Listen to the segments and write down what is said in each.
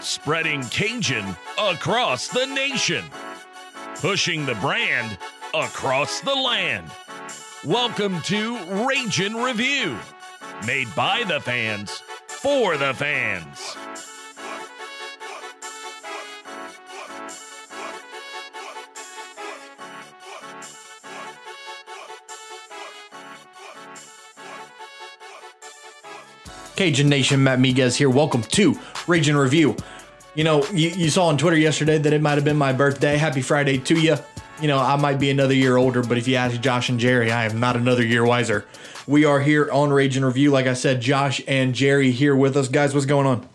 spreading Cajun across the nation, pushing the brand across the land. Welcome to Ragin' Review, made by the fans for the fans. Cajun Nation, Matt Miguez here. Welcome to Raging Review. You know, you, you saw on Twitter yesterday that it might have been my birthday. Happy Friday to you. You know, I might be another year older, but if you ask Josh and Jerry, I am not another year wiser. We are here on Raging Review. Like I said, Josh and Jerry here with us. Guys, what's going on?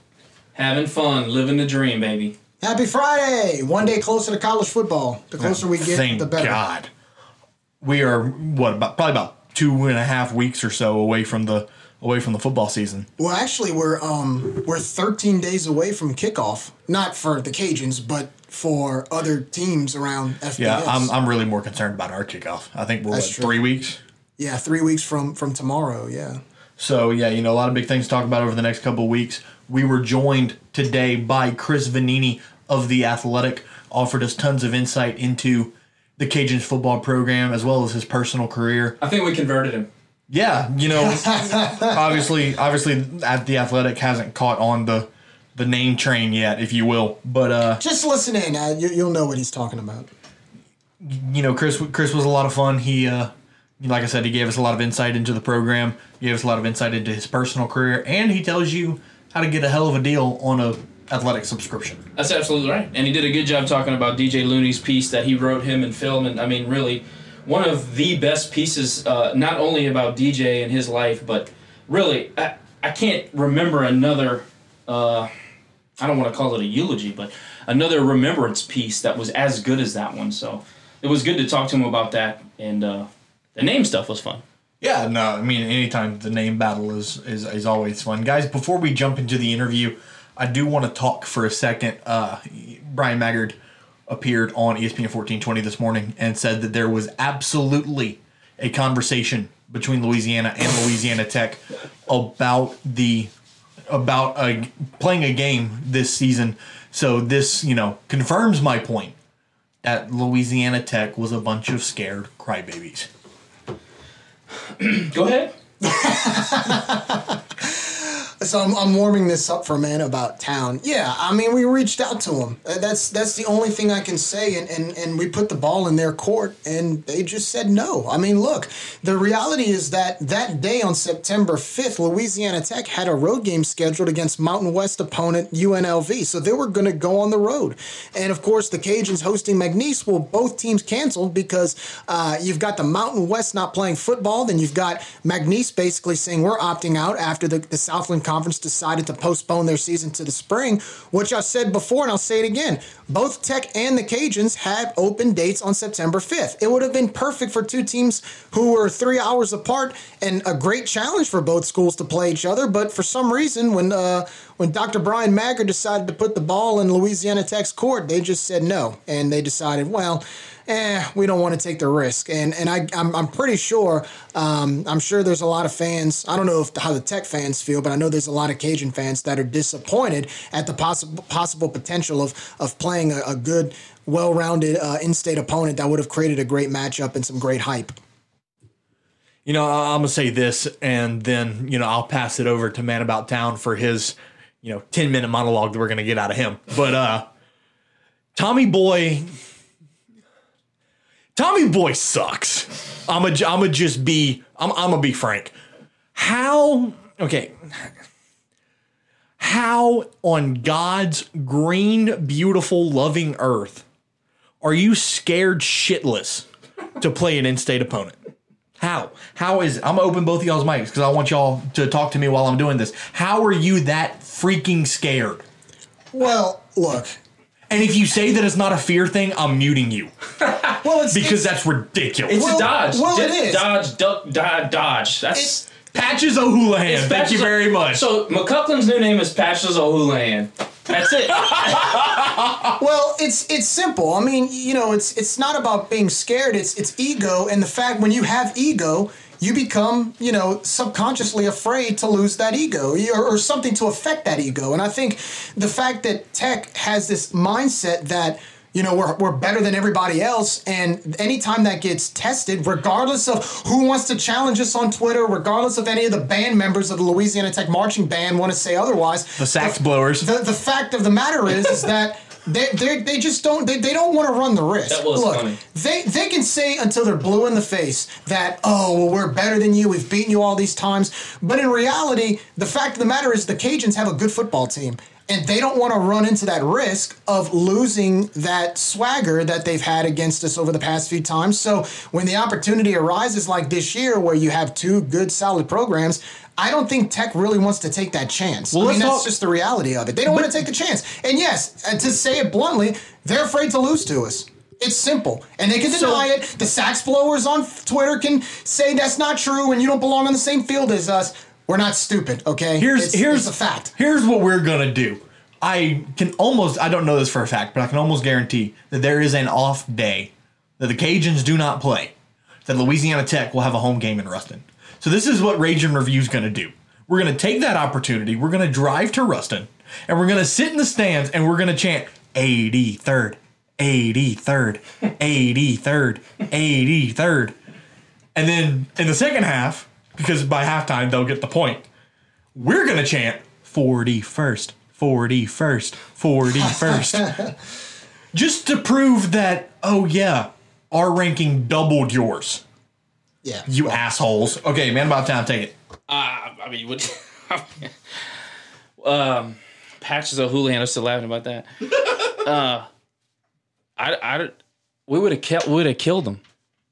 Having fun, living the dream, baby. Happy Friday! One day closer to college football. The closer we get, Thank the better. God. We are what about probably about two and a half weeks or so away from the away from the football season. Well, actually, we're um we're 13 days away from kickoff. Not for the Cajuns, but for other teams around FBS. Yeah, I'm, I'm really more concerned about our kickoff. I think we're what, three weeks. yeah, three weeks from from tomorrow. Yeah. So yeah, you know, a lot of big things to talk about over the next couple of weeks. We were joined today by Chris Vannini of the Athletic, offered us tons of insight into the Cajuns football program as well as his personal career. I think we converted him. Yeah, you know, obviously, obviously, at the Athletic hasn't caught on the the name train yet, if you will. But uh, Just listen in. Uh, you, you'll know what he's talking about. you know, Chris Chris was a lot of fun. He, uh, like I said, he gave us a lot of insight into the program. He gave us a lot of insight into his personal career, and he tells you how to get a hell of a deal on a athletic subscription. That's absolutely right. And he did a good job talking about DJ Looney's piece that he wrote him and film. And I mean, really, one of the best pieces, uh, not only about DJ and his life, but really, I, I can't remember another, uh, I don't want to call it a eulogy, but another remembrance piece that was as good as that one. So it was good to talk to him about that. And uh, the name stuff was fun. Yeah, no, I mean, anytime the name battle is is, is always fun, guys. Before we jump into the interview, I do want to talk for a second. Uh, Bryan Maggard appeared on ESPN fourteen twenty this morning and said that there was absolutely a conversation between Louisiana and Louisiana Tech about the about a, playing a game this season. So this, you know, confirms my point that Louisiana Tech was a bunch of scared crybabies. Go ahead. So I'm, I'm warming this up for man about town. Yeah, I mean we reached out to them. Uh, That's that's the only thing I can say, and, and and we put the ball in their court, and they just said no. I mean, look, the reality is that that day on September 5th, Louisiana Tech had a road game scheduled against Mountain West opponent UNLV, so they were going to go on the road, and of course the Cajuns hosting McNeese. Well, both teams canceled because uh, you've got the Mountain West not playing football, then you've got McNeese basically saying we're opting out after the, the Southland Conference decided to postpone their season to the spring, which I said before and I'll say it again. Both Tech and the Cajuns had open dates on September 5th. It would have been perfect for two teams who were three hours apart and a great challenge for both schools to play each other. But for some reason, when uh, when Dr. Bryan Maggard decided to put the ball in Louisiana Tech's court, they just said no. And they decided, well, eh, we don't want to take the risk. And and I I'm, I'm pretty sure um, I'm sure there's a lot of fans. I don't know if how the Tech fans feel, but I know there's a lot of Cajun fans that are disappointed at the possible possible potential of of playing a, a good, well-rounded uh, in-state opponent that would have created a great matchup and some great hype. You know, I'm gonna say this, and then you know I'll pass it over to Man About Town for his, you know, 10 minute monologue that we're gonna get out of him. But uh, Tommy Boy, Tommy Boy sucks. I'm a, I'm gonna just be, I'm, I'm gonna be frank. How? Okay. How on God's green, beautiful, loving earth are you scared shitless to play an in-state opponent? How? How is I'm gonna open both of y'all's mics because I want y'all to talk to me while I'm doing this. How are you that freaking scared? Well, look. And if you say that it's not a fear thing, I'm muting you Well, it's because it's, that's ridiculous. It's Well- a dodge. well, it Di- Dodge, duck, dodge, dodge. That's Patches O'Houlihan. Thank you Patches O- very much. So McCucklin's new name is Patches O'Houlihan. That's it. Well, it's it's simple. I mean, you know, it's it's not about being scared. It's it's ego, and the fact when you have ego, you become, you know, subconsciously afraid to lose that ego or, or something to affect that ego. And I think the fact that tech has this mindset that you know we're, we're better than everybody else and anytime that gets tested regardless of who wants to challenge us on twitter regardless of any of the band members of the louisiana tech marching band want to say otherwise The sax blowers. the, the fact of the matter is is that they, they, they just don't they, they don't want to run the risk. That was Look, funny. they they can say until they're blue in the face that oh well we're better than you we've beaten you all these times, but in reality the fact of the matter is the Cajuns have a good football team. And they don't want to run into that risk of losing that swagger that they've had against us over the past few times. So when the opportunity arises like this year, where you have two good, solid programs, I don't think Tech really wants to take that chance. Well, I mean, that's talk- just the reality of it. They don't want to take the chance. And yes, and to say it bluntly, they're afraid to lose to us. It's simple. And they can So- deny it. The sax blowers on Twitter can say that's not true and you don't belong on the same field as us. We're not stupid, okay? Here's it's, here's a fact. Here's what we're gonna do. I can almost I don't know this for a fact, but I can almost guarantee that there is an off day that the Cajuns do not play. That Louisiana Tech will have a home game in Ruston. So this is what Ragin' Review is gonna do. We're gonna take that opportunity. We're gonna drive to Ruston, and we're gonna sit in the stands and we're gonna chant 83rd, 83rd, 83rd, 83rd. And then in the second half, because by halftime they'll get the point, we're gonna chant 41st, 41st, 41st. Just to prove that, oh yeah, our ranking doubled yours. Yeah. You assholes. Okay, man about town, take it. Uh, I mean, would um, Patches O'Houlihan are still laughing about that. Uh, I, I, we would have killed, we would have killed them.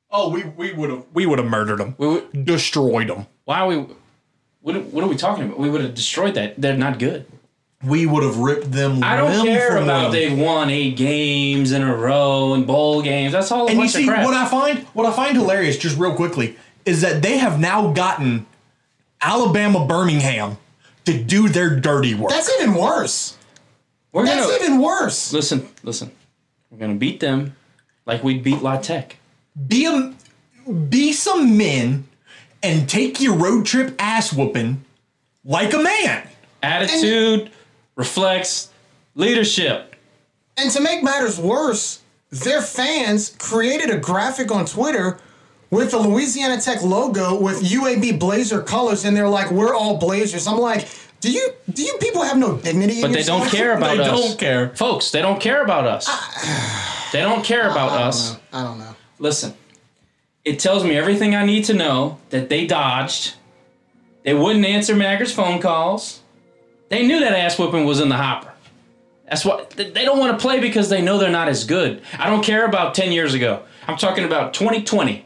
Oh, we we would have we would have murdered them, We would, destroyed them. why are we? What, are- what are we talking about? We would have destroyed that. They're not good. We would have ripped them. I don't limb care from about limb. they've won eight games in a row and bowl games. That's all a And you see of crap. what I find what I find hilarious, just real quickly, is that they have now gotten Alabama Birmingham to do their dirty work. That's even worse. We're That's gonna even worse. listen. Listen, we're gonna beat them like we beat La Tech. be a, be some men and take your road trip ass whooping like a man. Attitude reflects leadership. And to make matters worse, their fans created a graphic on Twitter with the Louisiana Tech logo with UAB Blazer colors, and they're like, "We're all Blazers." I'm like, "Do you do you people have no dignity?" in But they don't care about They us. don't care. Folks, they don't care about us. they don't care about us. I don't know. Listen, it tells me everything I need to know that they dodged. They wouldn't answer Maggard's phone calls. They knew that ass whooping was in the hopper. That's what they don't want to play because they know they're not as good. I don't care about 10 years ago. I'm talking about 2020.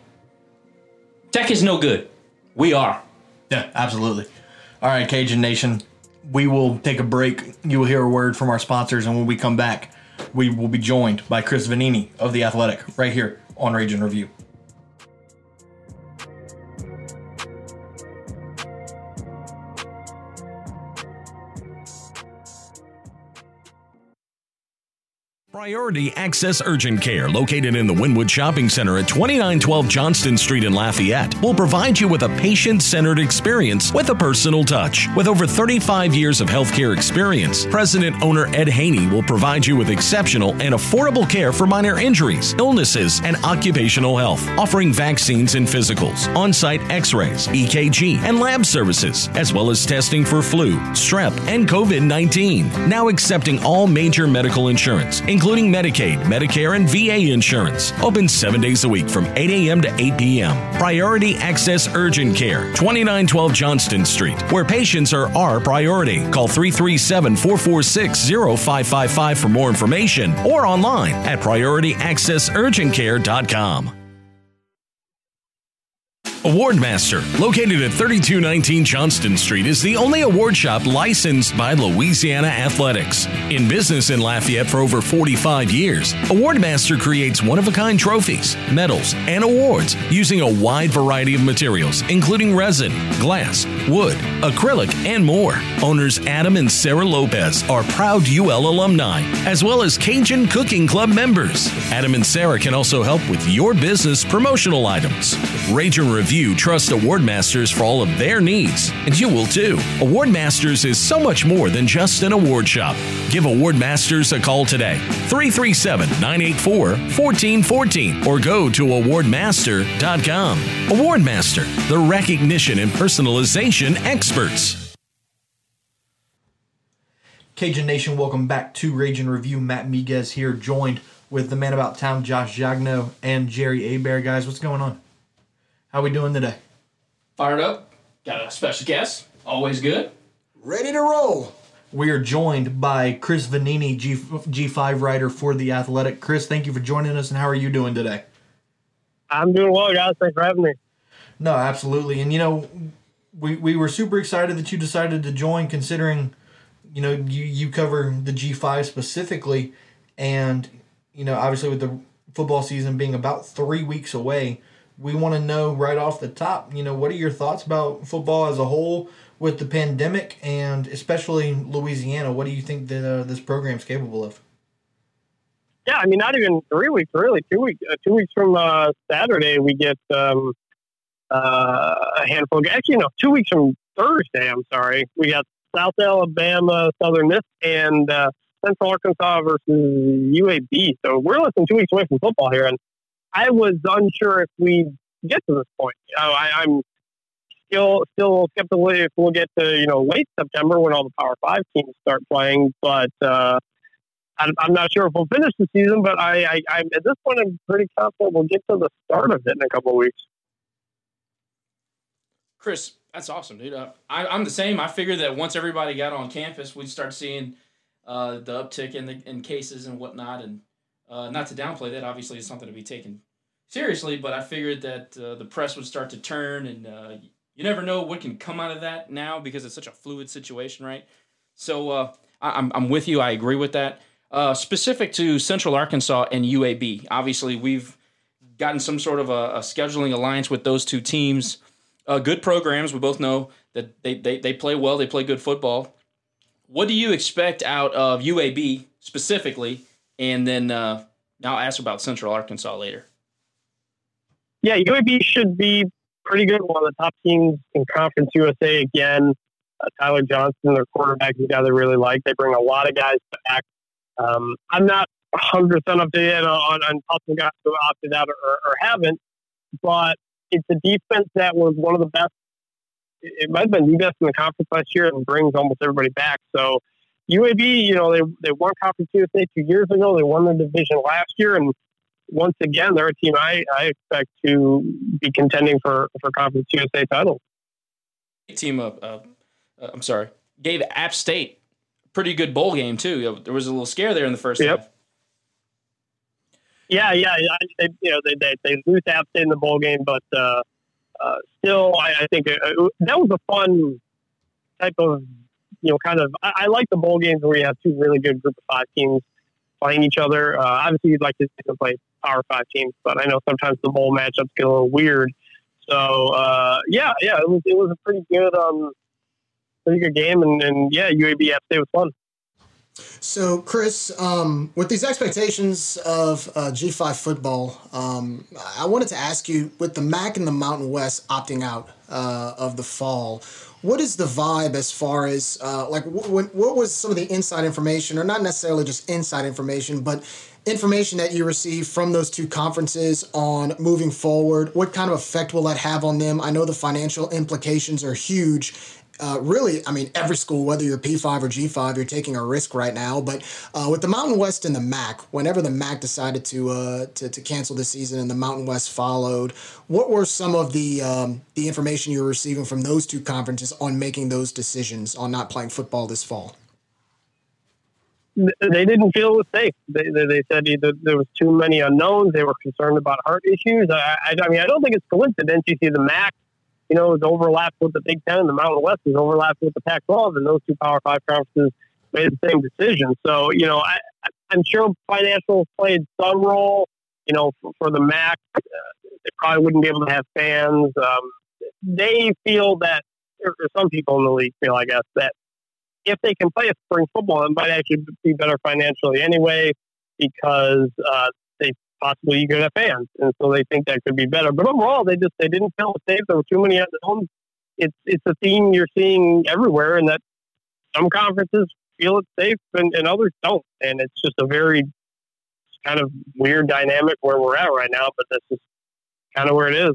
Tech is no good. We are. Yeah, absolutely. All right, Cajun Nation, we will take a break. You will hear a word from our sponsors, and when we come back, we will be joined by Chris Vannini of The Athletic right here on Ragin' Review. Priority Access Urgent Care, located in the Winwood Shopping Center at 2912 Johnston Street in Lafayette, will provide you with a patient centered experience with a personal touch. With over 35 years of healthcare experience, President owner Ed Haney will provide you with exceptional and affordable care for minor injuries, illnesses, and occupational health, offering vaccines and physicals, on site x rays, EKG, and lab services, as well as testing for flu, strep, and COVID 19. Now accepting all major medical insurance, including Medicaid, Medicare, and VA insurance. Open seven days a week from 8 a.m. to 8 p.m. Priority Access Urgent Care, 2912 Johnston Street, where patients are our priority. Call 337 446 0555 for more information or online at PriorityAccessUrgentCare.com. Awardmaster, located at 3219 Johnston Street, is the only award shop licensed by Louisiana Athletics. In business in Lafayette for over 45 years, Awardmaster creates one of a kind trophies, medals, and awards using a wide variety of materials, including resin, glass, wood, acrylic, and more. Owners Adam and Sarah Lopez are proud UL alumni, as well as Cajun Cooking Club members. Adam and Sarah can also help with your business promotional items. Ragin' Review you trust Award Masters for all of their needs, and you will too. Award Masters is so much more than just an award shop. Give Award Masters a call today, 337 984 1414, or go to awardmaster.com. Award Master, the recognition and personalization experts. Cajun Nation, welcome back to Ragin' Review. Matt Miguez here, joined with the man about town, Josh Jagno, and Jerry Abear. Guys, what's going on? How we doing today? Fired up. Got a special guest. Always good. Ready to roll. We are joined by Chris Vannini, G, G5 writer for The Athletic. Chris, thank you for joining us, and how are you doing today? I'm doing well, guys. Thanks for having me. No, absolutely. And, you know, we, we were super excited that you decided to join, considering, you know, you, you cover the G5 specifically. And, you know, obviously with the football season being about three weeks away, we want to know right off the top, you know, what are your thoughts about football as a whole with the pandemic and especially Louisiana? What do you think that uh, this program is capable of? Yeah, I mean, not even three weeks, really. Two weeks. Uh, two weeks from uh, Saturday, we get um, uh, a handful. Of, actually, no, two weeks from Thursday. I'm sorry, we got South Alabama, Southern Miss, and uh, Central Arkansas versus UAB. So we're less than two weeks away from football here, and I was unsure if we get to this point. Know, I, I'm still still skeptical if we'll get to you know late September when all the Power Five teams start playing, but. Uh, I'm, I'm not sure if we'll finish the season, but I, I, at this point I'm pretty confident we'll get to the start of it in a couple of weeks. Chris, that's awesome, dude. Uh, I, I'm the same. I figured that once everybody got on campus, we'd start seeing uh, the uptick in the in cases and whatnot. And uh, not to downplay that, obviously, it's something to be taken seriously. But I figured that uh, the press would start to turn, and uh, you never know what can come out of that now because it's such a fluid situation, right? So uh, I, I'm I'm with you. I agree with that. Uh, specific to Central Arkansas and UAB, obviously we've gotten some sort of a, a scheduling alliance with those two teams. Uh, good programs. We both know that they, they, they play well. They play good football. What do you expect out of UAB specifically? And then uh, I'll ask about Central Arkansas later. Yeah, UAB should be pretty good. One of the top teams in Conference USA again. Uh, Tyler Johnston, their quarterback, is a guy they really like. They bring a lot of guys back. Um, I'm not 100% up to date on, on possible guys who opted out or, or haven't, but it's a defense that was one of the best. It might have been the best in the conference last year and brings almost everybody back. So UAB, you know, they, they won Conference USA two years ago. They won the division last year. And once again, they're a team I, I expect to be contending for, for Conference USA title. Team of, uh, uh, I'm sorry, gave App State pretty good bowl game too. There was a little scare there in the first yep. half. Yeah, yeah, they, you know they they, they lose App State in the bowl game, but uh, uh, still, I, I think it, it, that was a fun type of you know kind of. I, I, like the bowl games where you have two really good group of five teams playing each other. Uh, obviously, you'd like to play Power Five teams, but I know sometimes the bowl matchups get a little weird. So uh, yeah, yeah, it was it was a pretty good um pretty good game, and, and yeah, UAB App State was fun. So, Chris, um, with these expectations of uh, G5 football, um, I wanted to ask you with the MAC and the Mountain West opting out uh, of the fall, what is the vibe as far as uh, like what, what was some of the inside information, or not necessarily just inside information, but information that you received from those two conferences on moving forward? What kind of effect will that have on them? I know the financial implications are huge uh, really, I mean, every school, whether you're P5 or G5, you're taking a risk right now. But uh, with the Mountain West and the MAC, whenever the MAC decided to, uh, to to cancel the season and the Mountain West followed, what were some of the um, the information you were receiving from those two conferences on making those decisions on not playing football this fall? They didn't feel it was safe. They, they, they said either there was too many unknowns. They were concerned about heart issues. I, I, I mean, I don't think it's coincidence. You see the MAC you know, is overlapped with the Big Ten the Mountain West is overlapped with the Pac-12, and those two Power Five conferences made the same decision. So, you know, I, I'm sure financials played some role. You know, for, for the MAC, uh, they probably wouldn't be able to have fans. Um, they feel that, or, or some people in the league feel, I guess, that if they can play a spring football, it might actually be better financially anyway because uh, possibly you could have fans, and so they think that could be better. But overall, they just they didn't feel safe. There were too many unknowns. It's it's a theme you're seeing everywhere, and that some conferences feel it's safe and, and others don't, and it's just a very kind of weird dynamic where we're at right now. But that's just kind of where it is.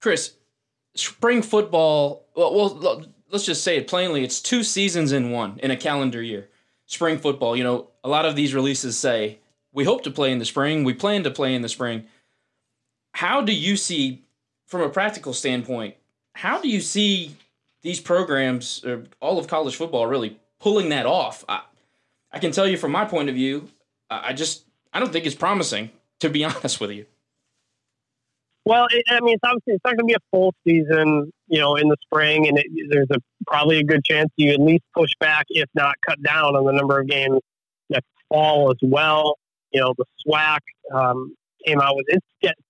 Chris, spring football. Well, well, let's just say it plainly. It's two seasons in one in a calendar year. Spring football. You know, a lot of these releases say we hope to play in the spring. We plan to play in the spring. How do you see, from a practical standpoint, how do you see these programs, or all of college football, really pulling that off? I, I can tell you from my point of view, I just I don't think it's promising. To be honest with you. Well, it, I mean, it's obviously it's not going to be a full season, you know, in the spring, and it, there's a probably a good chance you at least push back, if not cut down, on the number of games next fall as well. You know, the SWAC um, came out with its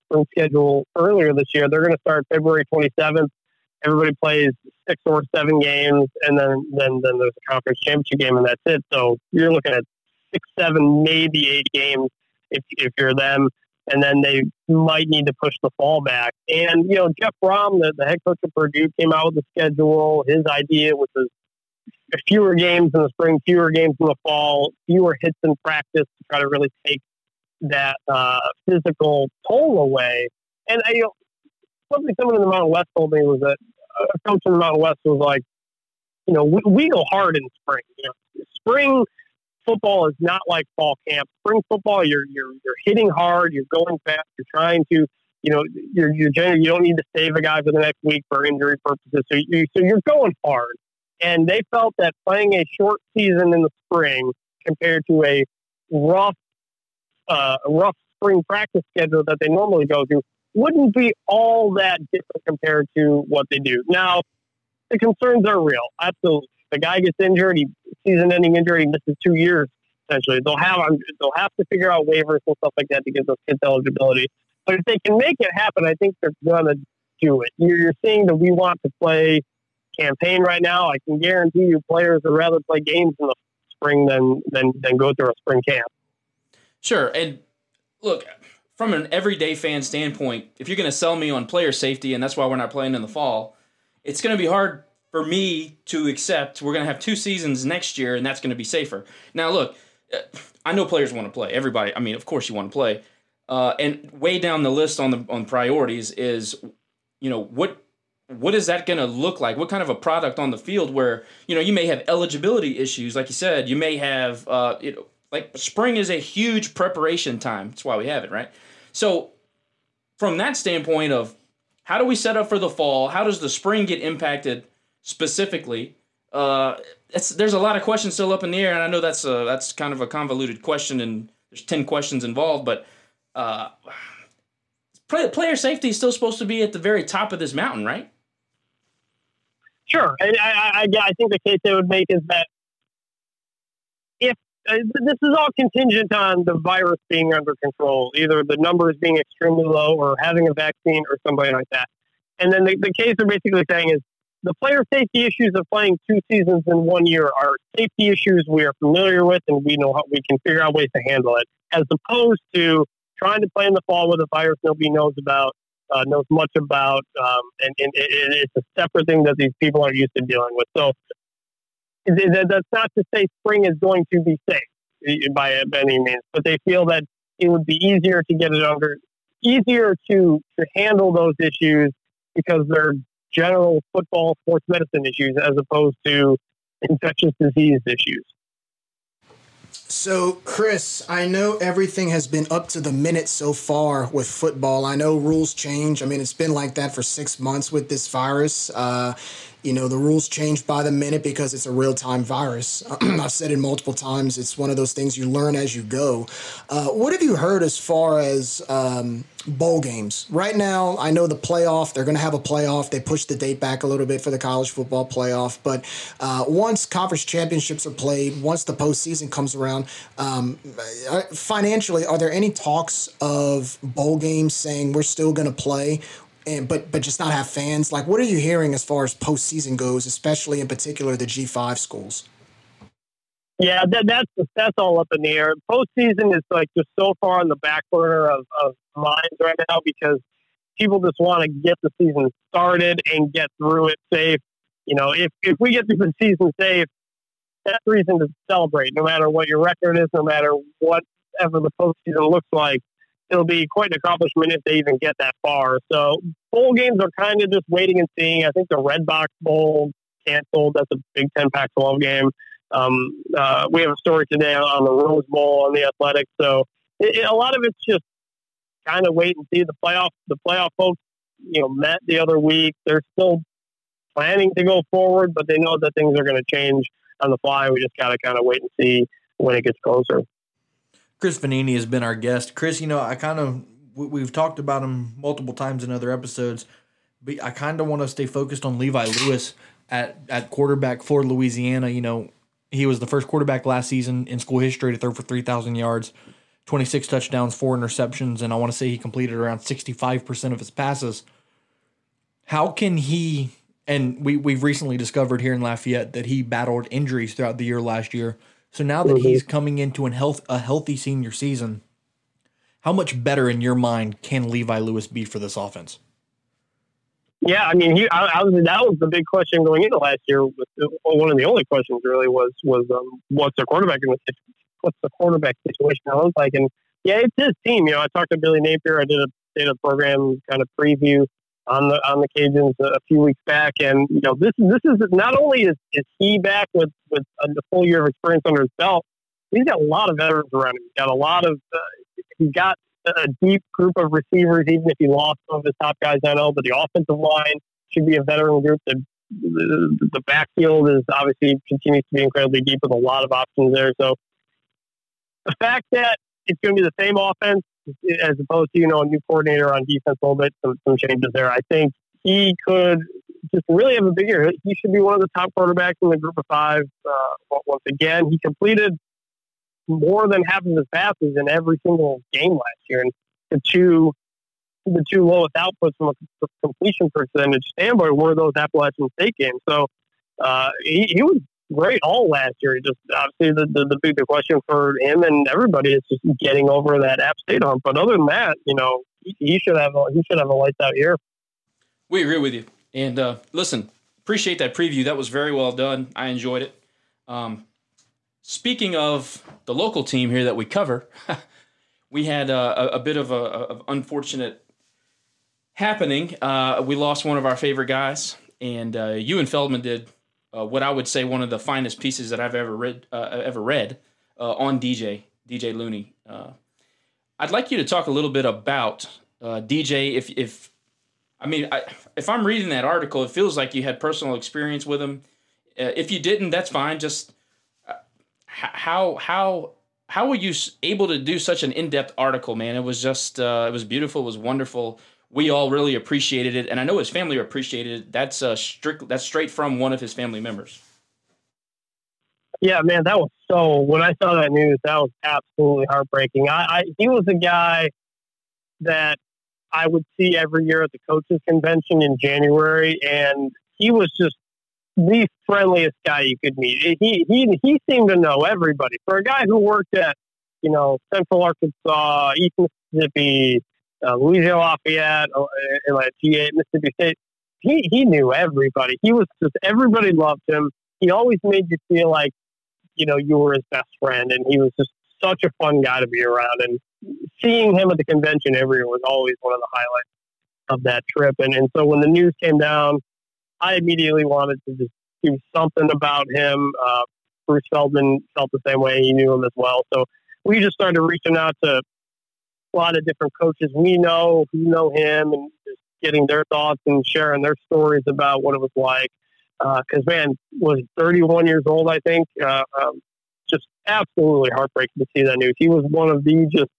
spring schedule earlier this year. They're going to start February 27th. Everybody plays six or seven games, and then then then there's a conference championship game, and that's it. So you're looking at six, seven, maybe eight games if if you're them and then they might need to push the fall back. And you know, Jeff Brohm, the, the head coach of Purdue, came out with the schedule. His idea which was fewer games in the spring, fewer games in the fall, fewer hits in practice to try to really take that uh, physical toll away. And I, you know, something someone in the Mountain West told me was that a coach in the Mountain West was like, you know, we, we go hard in spring. You know, spring football is not like fall camp. Spring football, you're you're you're hitting hard, you're going fast, you're trying to, you know, you're you're generally, you don't need to save a guy for the next week for injury purposes. So you so you're going hard, and they felt that playing a short season in the spring compared to a rough, uh, rough spring practice schedule that they normally go to wouldn't be all that different compared to what they do now. The concerns are real, absolutely the guy gets injured, he season-ending injury, he misses two years essentially. They'll have they'll have to figure out waivers and stuff like that to give those kids eligibility. But if they can make it happen, I think they're gonna do it. You're seeing that we want to play campaign right now. I can guarantee you, players would rather play games in the spring than than than go through a spring camp. Sure, and look. From an everyday fan standpoint, if you're going to sell me on player safety, and that's why we're not playing in the fall, it's going to be hard for me to accept we're going to have two seasons next year and that's going to be safer. Now, look, uh, I know players want to play. Everybody, I mean, of course you want to play. Uh, and way down the list on the on priorities is, you know, what what is that going to look like? What kind of a product on the field where you know you may have eligibility issues, like you said, you may have, uh, you know, like spring is a huge preparation time. That's why we have it, right? So, from that standpoint of how do we set up for the fall? How does the spring get impacted? specifically. Uh, there's a lot of questions still up in the air, and I know that's a, that's kind of a convoluted question, and there's ten questions involved. But uh, player safety is still supposed to be at the very top of this mountain, right? Sure, I, I, I think the case they would make is that if uh, this is all contingent on the virus being under control, either the numbers being extremely low or having a vaccine or somebody like that. And then the, the case they're basically saying is the player safety issues of playing two seasons in one year are safety issues we are familiar with and we know how we can figure out ways to handle it, as opposed to trying to play in the fall with a virus nobody knows about, uh, knows much about, um, and, and it, it's a separate thing that these people aren't used to dealing with. So that's not to say spring is going to be safe by, by any means, but they feel that it would be easier to get it under, easier to to handle those issues because they're general football sports medicine issues as opposed to infectious disease issues. So, Chris, I know everything has been up to the minute so far with football. I know rules change. I mean, it's been like that for six months with this virus. Uh, you know, the rules change by the minute because it's a real time virus. I've said it multiple times. It's one of those things you learn as you go. Uh, what have you heard as far as um, bowl games? Right now, I know the playoff, they're going to have a playoff. They pushed the date back a little bit for the college football playoff. But uh, once conference championships are played, once the postseason comes around, um, uh, financially, are there any talks of bowl games saying we're still going to play? And but but just not have fans. Like, what are you hearing as far as postseason goes, especially in particular the G five schools? Yeah, that, that's that's all up in the air. Postseason is like just so far on the back burner of, of minds right now because people just want to get the season started and get through it safe. You know, if if we get through the season safe, that's reason to celebrate. No matter what your record is, no matter whatever the postseason looks like, it'll be quite an accomplishment if they even get that far. So bowl games are kind of just waiting and seeing. I think the Redbox Bowl canceled. That's a Big Ten Pac-12 game. Um, uh, we have a story today on the Rose Bowl on the Athletics. So it, it, a lot of it's just kind of wait and see. The playoff, the playoff folks, you know, met the other week. They're still planning to go forward, but they know that things are going to change on the fly. We just got to kind of wait and see when it gets closer. Chris Vannini has been our guest. Chris, you know, I kind of we've talked about him multiple times in other episodes, but I kind of want to stay focused on Levi Lewis at at quarterback for Louisiana. You know, he was the first quarterback last season in school history to throw for 3,000 yards, 26 touchdowns, four interceptions, and I want to say he completed around 65% of his passes. How can he, and we, we've recently discovered here in Lafayette that he battled injuries throughout the year last year. So now that mm-hmm. he's coming into an health, a healthy senior season, how much better in your mind can Levi Lewis be for this offense? Yeah, I mean, he, I, I, was that was the big question going into last year. One of the only questions really was was um, what's the quarterback in the what's the quarterback situation look like? And yeah, it's his team. You know, I talked to Billy Napier. I did a did a program kind of preview on the on the Cajuns a, few weeks back, and you know, this this is not only is, is he back with with a full year of experience under his belt, he's got a lot of veterans around him. He's got a lot of uh, he's got a deep group of receivers, even if he lost some of his top guys, I know, but the offensive line should be a veteran group. The, the, the backfield is obviously continues to be incredibly deep with a lot of options there. So the fact that it's going to be the same offense as opposed to, you know, a new coordinator on defense a little bit, some, some changes there. I think he could just really have a big year. He should be one of the top quarterbacks in the group of five. Uh, once again, he completed more than half of his passes in every single game last year. And the two the two lowest outputs from a completion percentage standpoint were those Appalachian State games. So uh, he, he was great all last year. Just obviously the, the, the question for him and everybody is just getting over that App State hump. But other than that, you know, he, he should have a, he should have a lights out year. We agree with you. And uh, listen, appreciate that preview. That was very well done. I enjoyed it. Um, Speaking of the local team here that we cover, we had uh, a, a, bit of a unfortunate happening. Uh, we lost one of our favorite guys, and uh, and Feldman did uh, what I would say one of the finest pieces that I've ever read uh, ever read uh, on DJ DJ Looney. I'd like you to talk a little bit about DJ. If if I mean, I, if I'm reading that article, it feels like you had personal experience with him. if you didn't, that's fine. Just how how how were you able to do such an in-depth article man it was just uh, it was beautiful it was wonderful we all really appreciated it and i know his family appreciated it that's uh strict that's straight from one of his family members yeah man that was so when i saw that news that was absolutely heartbreaking i, I he was a guy that i would see every year at the coaches convention in january and he was just the friendliest guy you could meet. He he he seemed to know everybody. For a guy who worked at you know Central Arkansas, East Mississippi, uh, Louisiana Lafayette, uh, GA Mississippi State, he he knew everybody. He was just everybody loved him. He always made you feel like you know you were his best friend, and he was just such a fun guy to be around. And seeing him at the convention every year was always one of the highlights of that trip. And and so when the news came down I immediately wanted to just do something about him. Uh, Bruce Feldman felt the same way. He knew him as well. So we just started reaching out to a lot of different coaches we know who know him and just getting their thoughts and sharing their stories about what it was like. Because, uh, man, was 31 years old, I think. Uh, um, just absolutely heartbreaking to see that news. He was one of the just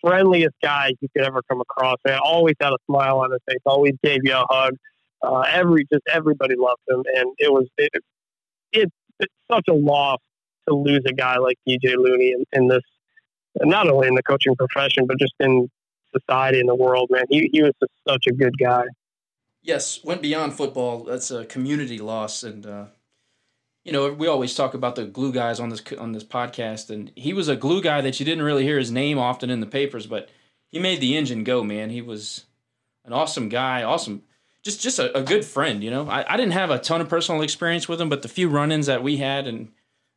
friendliest guys you could ever come across. Man, always had a smile on his face, always gave you a hug. Uh, every just everybody loved him, and it was it, it, it's such a loss to lose a guy like DJ Looney in, in this, not only in the coaching profession but just in society in the world. Man, he he was just such a good guy. Yes, went beyond football. That's a community loss, and uh, you know, we always talk about the glue guys on this on this podcast, and he was a glue guy that you didn't really hear his name often in the papers, but he made the engine go. Man, he was an awesome guy, awesome, just just a, a good friend. You know, I, I didn't have a ton of personal experience with him, but the few run-ins that we had, and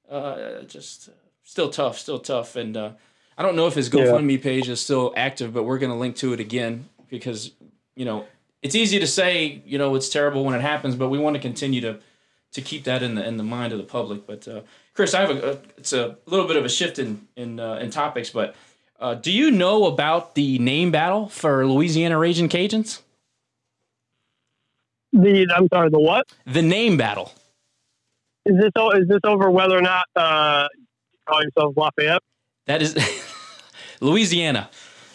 uh, just still tough, still tough. And uh, I don't know if his GoFundMe yeah. page is still active, but we're going to link to it again because you know it's easy to say you know it's terrible when it happens, but we want to continue to to keep that in the in the mind of the public. But uh, Chris, I have a, a, it's a little bit of a shift in in uh, in topics, but uh, do you know about the name battle for Louisiana Raging Cajuns? The I'm sorry, the what? The name battle. Is this is this over whether or not uh, call yourself Lafayette? That is Louisiana.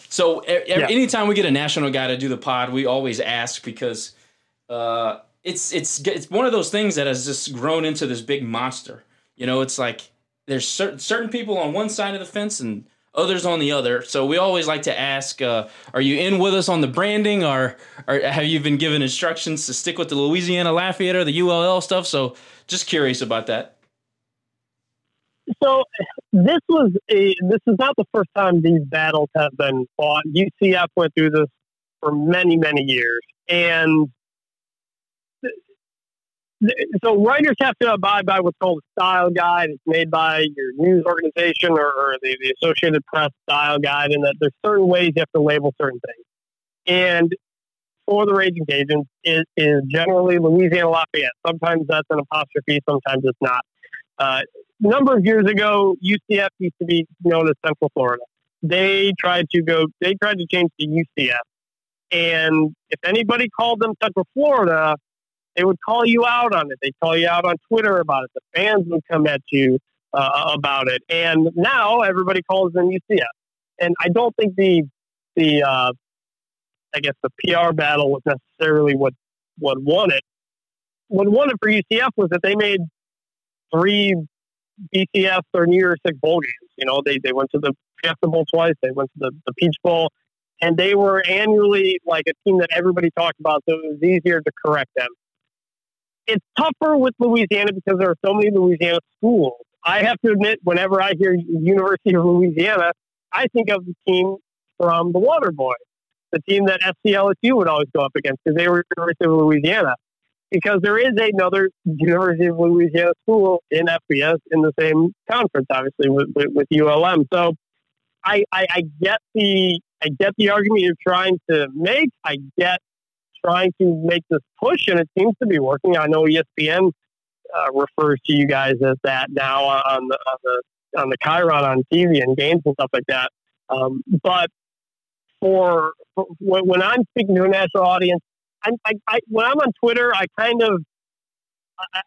So yeah. anytime we get a national guy to do the pod, we always ask because uh, it's it's it's one of those things that has just grown into this big monster. You know, it's like there's certain certain people on one side of the fence and others on the other. So we always like to ask, uh, are you in with us on the branding, or, or have you been given instructions to stick with the Louisiana Lafayette or the ULL stuff? So just curious about that. So this was a this is not the first time these battles have been fought. UCF went through this for many many years, and so writers have to abide by what's called a style guide. It's made by your news organization or, or the, the, Associated Press style guide, and that there's certain ways you have to label certain things. And for the Raging Cajuns is, is generally Louisiana Lafayette. Sometimes that's an apostrophe, sometimes it's not. Uh, number of years ago, UCF used to be known as Central Florida. They tried to go. They tried to change to UCF, and if anybody called them Central Florida, they would call you out on it. They call you out on Twitter about it. The fans would come at you uh, about it. And now everybody calls them UCF. And I don't think the the uh, I guess the PR battle was necessarily what what won it. What won it for UCF was that they made three BCS or New Year's Six bowl games. You know, they they went to the Fiesta Bowl twice. They went to the, the Peach Bowl, and they were annually like a team that everybody talked about. So it was easier to correct them it's tougher with Louisiana because there are so many Louisiana schools. I have to admit, whenever I hear University of Louisiana, I think of the team from the Waterboy, the team that SCLSU would always go up against because they were University of Louisiana. Because there is another University of Louisiana school in FBS in the same conference, obviously with, with, with ULM. So I, I, I get the I get the argument you're trying to make. I get trying to make this push, and it seems to be working. I know ESPN uh, refers to you guys as that now on the on the on the Chiron on TV and games and stuff like that. Um, but for, for, when I'm speaking to a national audience, I, I, I, when I'm on Twitter, I kind of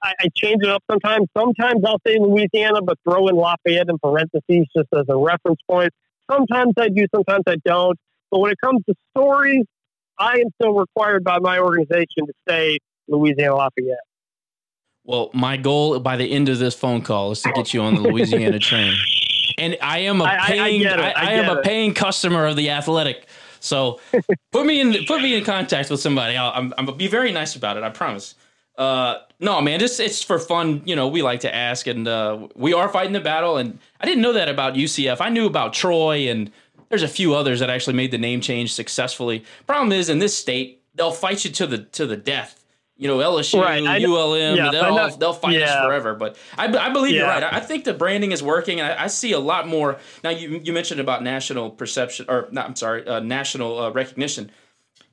I, I, change it up sometimes. Sometimes I'll say Louisiana, but throw in Lafayette in parentheses just as a reference point. Sometimes I do, sometimes I don't. But when it comes to stories I am still required by my organization to say Louisiana Lafayette. Well, my goal by the end of this phone call is to get you on the Louisiana train. And I am a paying I, I, I, I am a paying customer of the Athletic. So put me in put me in contact with somebody. I'll, I'm I'm be very nice about it. I promise. Uh, no, man, just it's for fun. You know, we like to ask, and uh, we are fighting the battle. And I didn't know that about UCF. I knew about Troy and there's a few others that actually made the name change successfully. Problem is, in this state, they'll fight you to the to the death. You know, LSU, right. ULM, yeah, they'll all, they'll fight yeah. us forever. But I, I believe yeah. you're right. I, I, think the branding is working, and I, I, see a lot more. Now, you you mentioned about national perception, or not? I'm sorry, uh, national uh, recognition.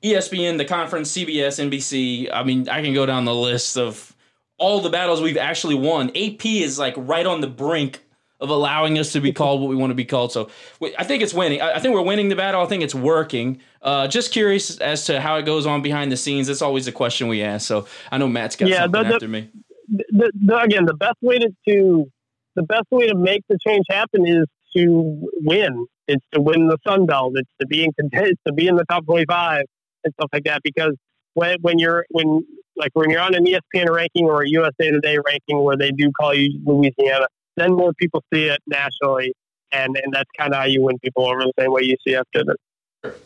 ESPN, the conference, CBS, NBC. I mean, I can go down the list of all the battles we've actually won. AP is like right on the brink of allowing us to be called what we want to be called. So I think it's winning. I think we're winning the battle. I think it's working. Uh, just curious as to how it goes on behind the scenes. That's always a question we ask. So I know Matt's got yeah, something the, the, after me. The, the, again, the best way to, to the best way to make the change happen is to win. It's to win the Sun Belt. It's to be in it's to be in the top twenty five and stuff like that. Because when when you're when like when you're on an ESPN ranking or a USA Today ranking where they do call you Louisiana, then more people see it nationally, and and that's kind of how you win people over the same way UCF did it.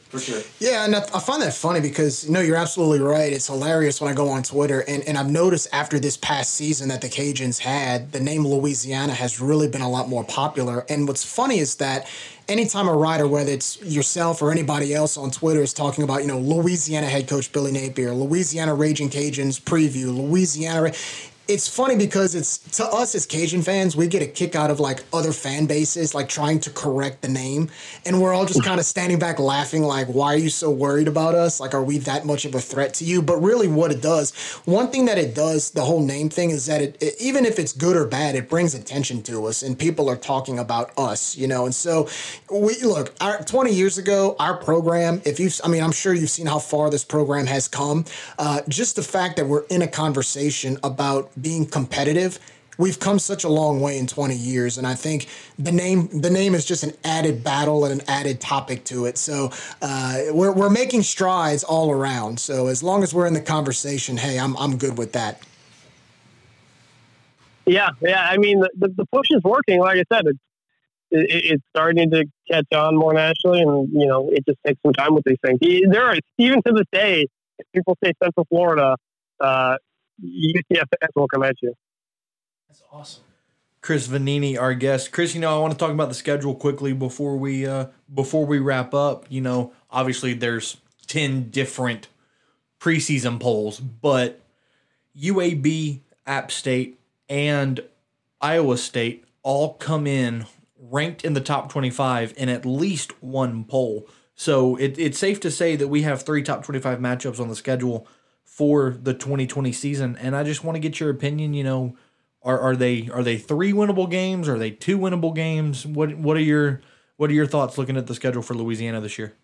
For sure. Yeah, and I, I find that funny because you no, you're absolutely right. It's hilarious when I go on Twitter, and, and I've noticed after this past season that the Cajuns had, the name Louisiana has really been a lot more popular. And what's funny is that anytime a writer, whether it's yourself or anybody else on Twitter, is talking about, you know, Louisiana head coach Billy Napier, Louisiana Raging Cajuns preview, Louisiana, it's funny because it's to us as Cajun fans, we get a kick out of like other fan bases, like trying to correct the name. And we're all just kind of standing back laughing, like, why are you so worried about us? Like, are we that much of a threat to you? But really, what it does, one thing that it does, the whole name thing, is that it, it even if it's good or bad, it brings attention to us and people are talking about us, you know? And so we look, our 20 years ago, our program, if you've, I mean, I'm sure you've seen how far this program has come. Uh, just the fact that we're in a conversation about being competitive we've come such a long way in 20 years and i think the name the name is just an added battle and an added topic to it. So uh, we're, we're making strides all around. So as long as we're in the conversation hey i'm, I'm good with that. Yeah yeah i mean the, the, push is working like i said it's it, it's starting to catch on more nationally and you know it just takes some time with these things. There are even to this day people say central florida uh, UCF fans will come at you. That's awesome. Chris Vannini, our guest. Chris, you know, I want to talk about the schedule quickly before we uh, before we wrap up. You know, obviously there's ten different preseason polls, but UAB, App State, and Iowa State all come in ranked in the top 25 in at least one poll. So it, it's safe to say that we have three top 25 matchups on the schedule for the 2020 season. And I just want to get your opinion. You know, are are they are they three winnable games? Are they two winnable games? What what are your what are your thoughts looking at the schedule for Louisiana this year?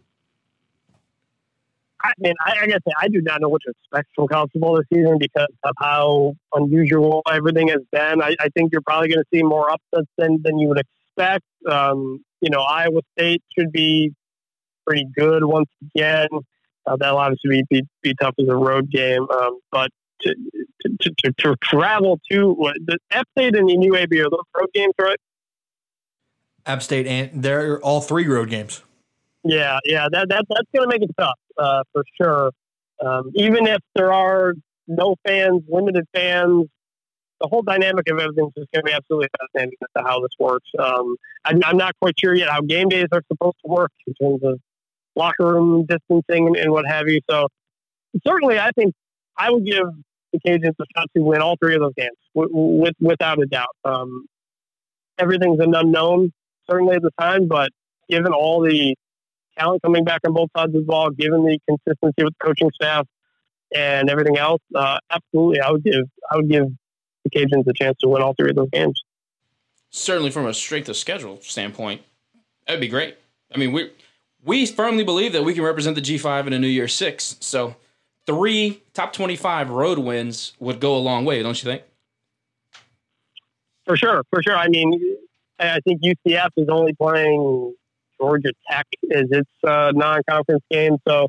I mean, I, I guess I do not know what to expect from college football this season because of how unusual everything has been. I, I think you're probably going to see more upsets than, than you would expect. Um, you know, Iowa State should be pretty good once again. Uh, that'll obviously be, be, be tough as a road game, um, but to, to, to, to, travel to what, the App State and the UAB are those road games, right? App State and they're all three road games. Yeah, yeah, that, that that's going to make it tough uh, for sure. Um, even if there are no fans, limited fans, the whole dynamic of everything is going to be absolutely fascinating as to how this works. Um, I'm, I'm, not quite sure yet how game days are supposed to work in terms of locker room distancing and, what have you. So certainly, I think I would give the Cajuns a shot to win all three of those games, with, with without a doubt. Um, everything's an unknown, certainly at the time, but given all the talent coming back on both sides of the ball, given the consistency with the coaching staff and everything else, uh, absolutely, I would give I would give the Cajuns a chance to win all three of those games. Certainly, from a strength of schedule standpoint, that'd be great. I mean, we we firmly believe that we can represent the G5 in a New Year Six. So three top 25 road wins would go a long way, don't you think? For sure, for sure. I mean, I think UCF is only playing Georgia Tech as its uh, non-conference game, so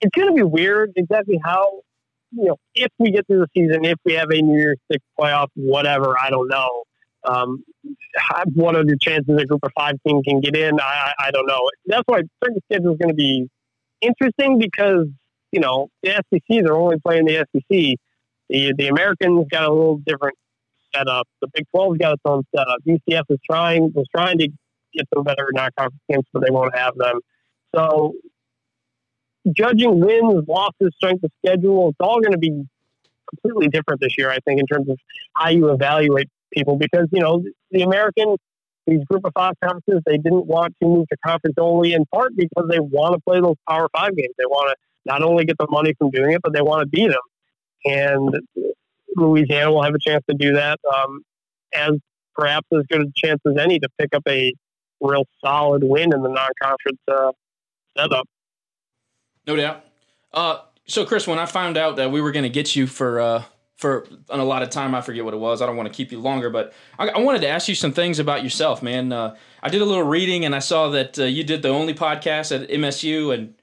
it's going to be weird exactly how you know if we get through the season, if we have a New Year's Six playoff, whatever. I don't know. Um, what are the chances a group of five team can get in? I, I don't know. That's why certain schedule is going to be interesting because you know the SEC they're only playing the SEC. The the Americans got a little different setup. The Big 12's got its own setup. UCF is trying was trying to get some better non-conference games, but they won't have them. So judging wins, losses, strength of schedule, it's all going to be completely different this year. I think in terms of how you evaluate people because you know the American these group of five conferences they didn't want to move to conference only in part because they want to play those power five games. They want to not only get the money from doing it but they want to beat them. And louisiana will have a chance to do that um, as perhaps as good a chance as any to pick up a real solid win in the non-conference uh, setup. No doubt. Uh, so chris when i found out that we were going to get you for uh, for a lot of time. I forget what it was. I don't want to keep you longer, but I, I wanted to ask you some things about yourself, man. Uh, I did a little reading and I saw that uh, you did the only podcast at MSU, and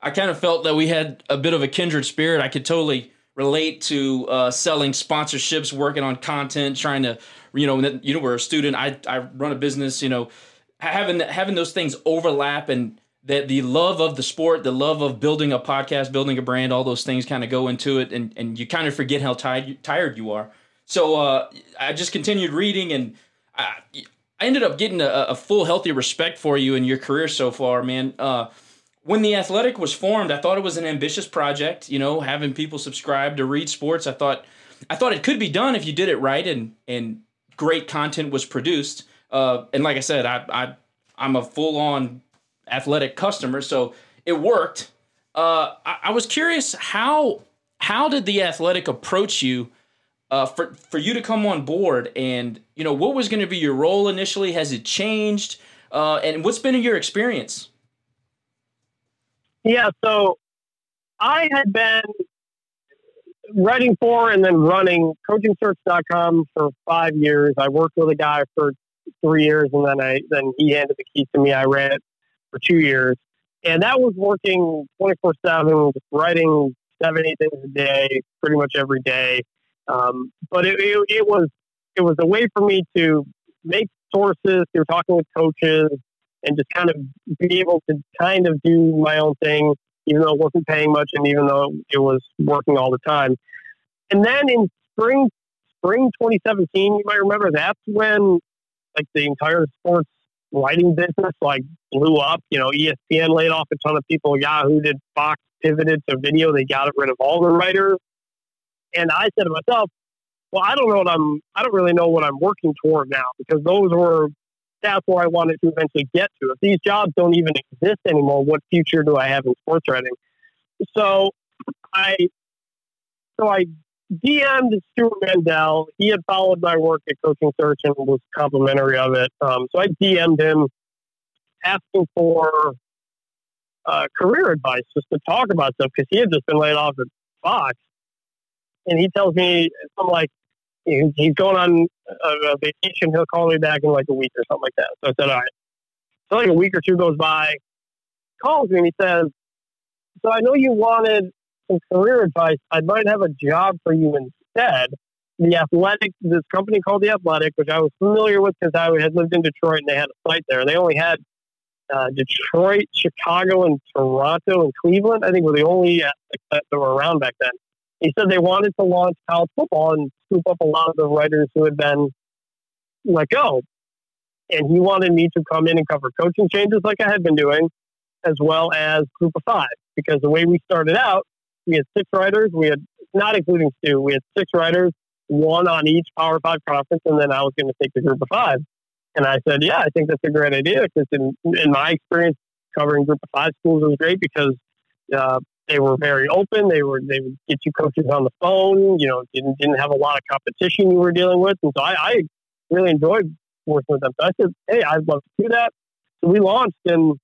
I kind of felt that we had a bit of a kindred spirit. I could totally relate to uh, selling sponsorships, working on content, trying to, you know, you know, we're a student. I I run a business. You know, having having those things overlap and that the love of the sport, the love of building a podcast, building a brand, all those things kind of go into it, and, and you kind of forget how tired tired you are. So uh, I just continued reading, and I, I ended up getting a, a, full, healthy respect for you and your career so far, man. Uh, when the Athletic was formed, I thought it was an ambitious project. You know, having people subscribe to read sports, I thought I thought it could be done if you did it right and and great content was produced. Uh, and like I said, I, I I'm a full on athletic customers. so it worked. Uh, I, I, was curious how how did the athletic approach you uh, for for you to come on board, and you know what was going to be your role initially? Has it changed? Uh, and what's been your experience? Yeah, so I had been writing for and then running coachingsearch.com for five years. I worked with a guy for three years, and then I then he handed the keys to me. I ran it for two years, and that was working twenty four seven, writing seven eight things a day, pretty much every day. Um, but it, it, it was it was a way for me to make sources through talking with coaches and just kind of be able to kind of do my own thing, even though it wasn't paying much and even though it was working all the time. And then in spring spring 2017, you might remember that's when like the entire sports writing business like blew up. You know, ESPN laid off a ton of people. Yahoo did. Fox pivoted to video. They got rid of all the writers. And I said to myself, well, I don't know what I'm. I don't really know what I'm working toward now because those were that's where I wanted to eventually get to. If these jobs don't even exist anymore, what future do I have in sports writing? So I so I DM'd Stewart Mandel. He had followed my work at Coaching Search and was complimentary of it. Um, so I DM'd him asking for uh, career advice just to talk about stuff because he had just been laid off at Fox. And he tells me, I'm like, he's going on a, a, vacation. He'll call me back in like a week or something like that. So I said, all right. So like a week or two goes by, calls me and he says, so I know you wanted some career advice. I might have a job for you instead. The Athletic, this company called The Athletic, which I was familiar with because I had lived in Detroit and they had a site there. They only had uh, Detroit, Chicago, and Toronto and Cleveland. I think were the only that were around back then. He said they wanted to launch college football and scoop up a lot of the writers who had been let go. And he wanted me to come in and cover coaching changes like I had been doing, as well as group of five. Because the way we started out, we had six writers. We had, not including Stu, we had six writers, one on each Power Five conference, and then I was going to take the group of five. And I said, yeah, I think that's a great idea because in, in my experience covering group of five schools was great because uh, they were very open. They were they would get you coaches on the phone. You know, didn't didn't have a lot of competition you were dealing with, and so I, I really enjoyed working with them. So I said, hey, I'd love to do that. So we launched in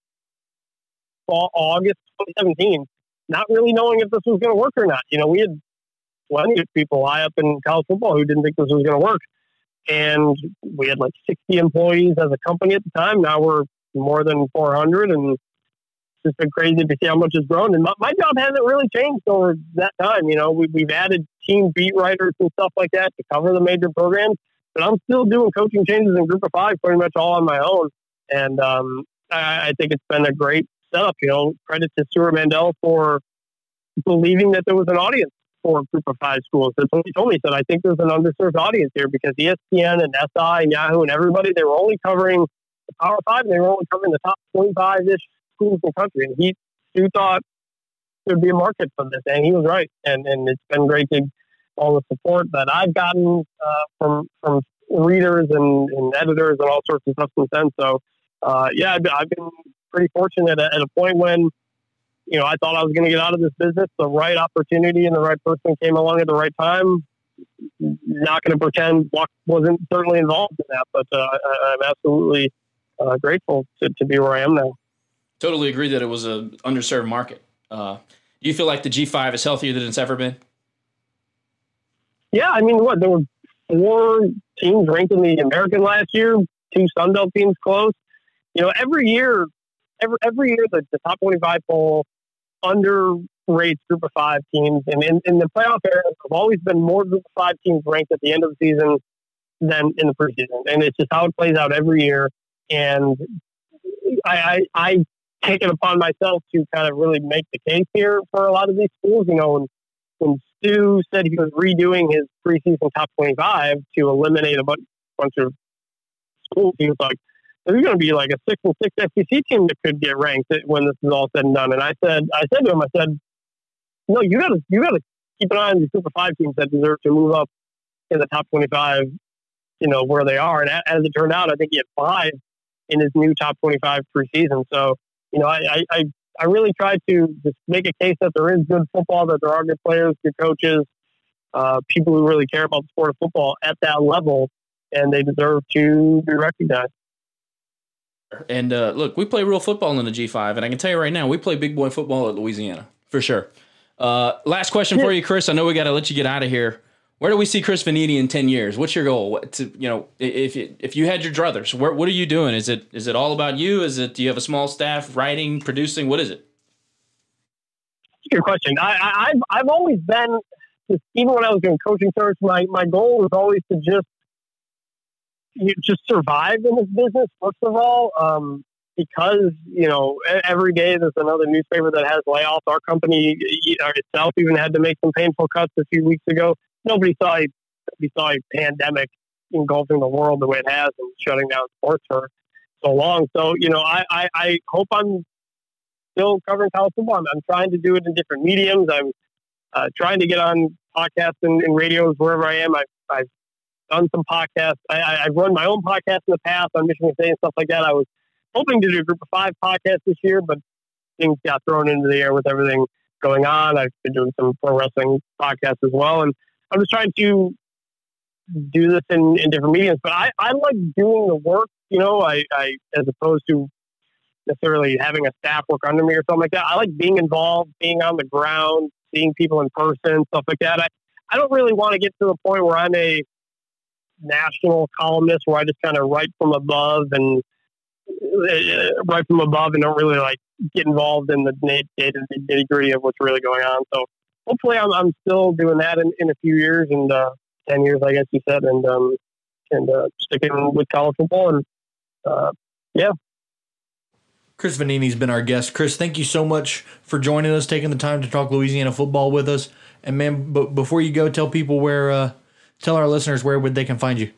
fall, August 2017, not really knowing if this was going to work or not. You know, we had plenty of people high up in college football who didn't think this was going to work. And we had like 60 employees as a company at the time. Now we're more than 400 and it's just been crazy to see how much has grown. And my, my job hasn't really changed over that time. You know, we, we've added team beat writers and stuff like that to cover the major programs, but I'm still doing coaching changes in group of five pretty much all on my own. And um, I, I think it's been a great setup. You know, credit to Stewart Mandel for believing that there was an audience for a group of five schools. That's what he told me. He said, I think there's an underserved audience here because ESPN and SI and Yahoo and everybody, they were only covering the Power Five and they were only covering the top 25 ish schools in the country. And he, Stu thought there'd be a market for this, and he was right. And and it's been great to all the support that I've gotten uh, from from readers and, and, editors and all sorts of stuff since then. So uh, yeah, I've been pretty fortunate at, at a point when you know I thought I was going to get out of this business. The right opportunity and the right person came along at the right time. Not going to pretend luck wasn't certainly involved in that, but uh, I, am absolutely uh, grateful to, to be where I am now totally agree that it was a underserved market. Uh, do you feel like the G5 is healthier than it's ever been? Yeah, I mean, what there were four teams ranked in the American last year, two Sunbelt teams close. You know, every year, every every year the, the top twenty-five poll underrates group of five teams, and in, in the playoff era, have always been more group of five teams ranked at the end of the season than in the preseason, and it's just how it plays out every year. And I, I, I taken upon myself to kind of really make the case here for a lot of these schools. You know, when, when Stu said he was redoing his preseason top 25 to eliminate a bunch, bunch of schools, he was like, there's going to be like a six and six SEC team that could get ranked when this is all said and done. And I said, I said to him, I said, no, you got to, you got to keep an eye on these Super Five teams that deserve to move up in the top 25. You know where they are, and as it turned out, I think he had five in his new top 25 preseason. So, you know, I, I, I really tried to just make a case that there is good football, that there are good players, good coaches, uh, people who really care about the sport of football at that level, and they deserve to be recognized. And uh, look, we play real football in the G5, and I can tell you right now, we play big boy football at Louisiana for sure. Uh, last question for you, Chris. I know we got to let you get out of here. Where do we see Chris Vannini in ten years? What's your goal? What to you know, if you, if you had your druthers, where, what are you doing? Is it is it all about you? Is it do you have a small staff, writing, producing? What is it? Good question. I, have I've always been even when I was doing Coaching Search, my my goal was always to just you just survive in this business, first of all, um, because, you know, every day there's another newspaper that has layoffs. Our company itself even had to make some painful cuts a few weeks ago. Nobody saw a, nobody saw a pandemic engulfing the world the way it has and shutting down sports for so long. So, you know, I, I, I hope I'm still covering college football. I'm, I'm, trying to do it in different mediums. I'm uh, trying to get on podcasts and, and radios wherever I am. I've, I've done some podcasts. I, have run my own podcast in the past on Michigan State and stuff like that. I was hoping to do a group of five podcasts this year, but things got thrown into the air with everything going on. I've been doing some pro wrestling podcasts as well. And I'm just trying to do this in, in different mediums. But I, I like doing the work, you know, I, I as opposed to necessarily having a staff work under me or something like that. I like being involved, being on the ground, seeing people in person, stuff like that. I, I don't really want to get to the point where I'm a national columnist where I just kind of write from above and uh, write from above and don't really like get involved in the nitty gritty of what's really going on. So hopefully I'm, I'm still doing that in, in a few years and uh, 10 years, I guess you said, and, um, and uh, sticking with college football. And uh, yeah. Chris Vannini's been our guest. Chris, thank you so much for joining us, taking the time to talk Louisiana football with us. And man, but before you go, tell people where uh, tell our listeners where would they can find you.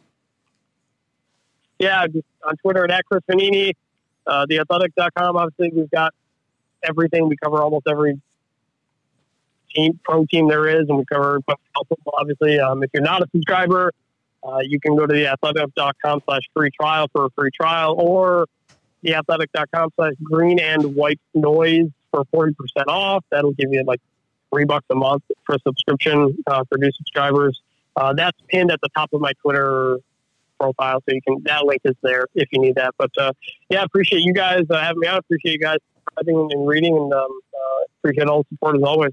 Yeah, on Twitter at Chris Vannini, uh, theathletic.com. Obviously, we've got everything. We cover almost every team, pro team there is, and we cover football, obviously. Um, if you're not a subscriber, uh, you can go to theathletic.com slash free trial for a free trial or theathletic.com slash green and white noise for 40% off. That'll give you like three bucks a month for a subscription uh, for new subscribers. Uh, that's pinned at the top of my Twitter profile, so you can that link is there if you need that. But uh, yeah, appreciate you guys uh, having me on. Appreciate you guys writing and reading, and um, uh, appreciate all the support as always.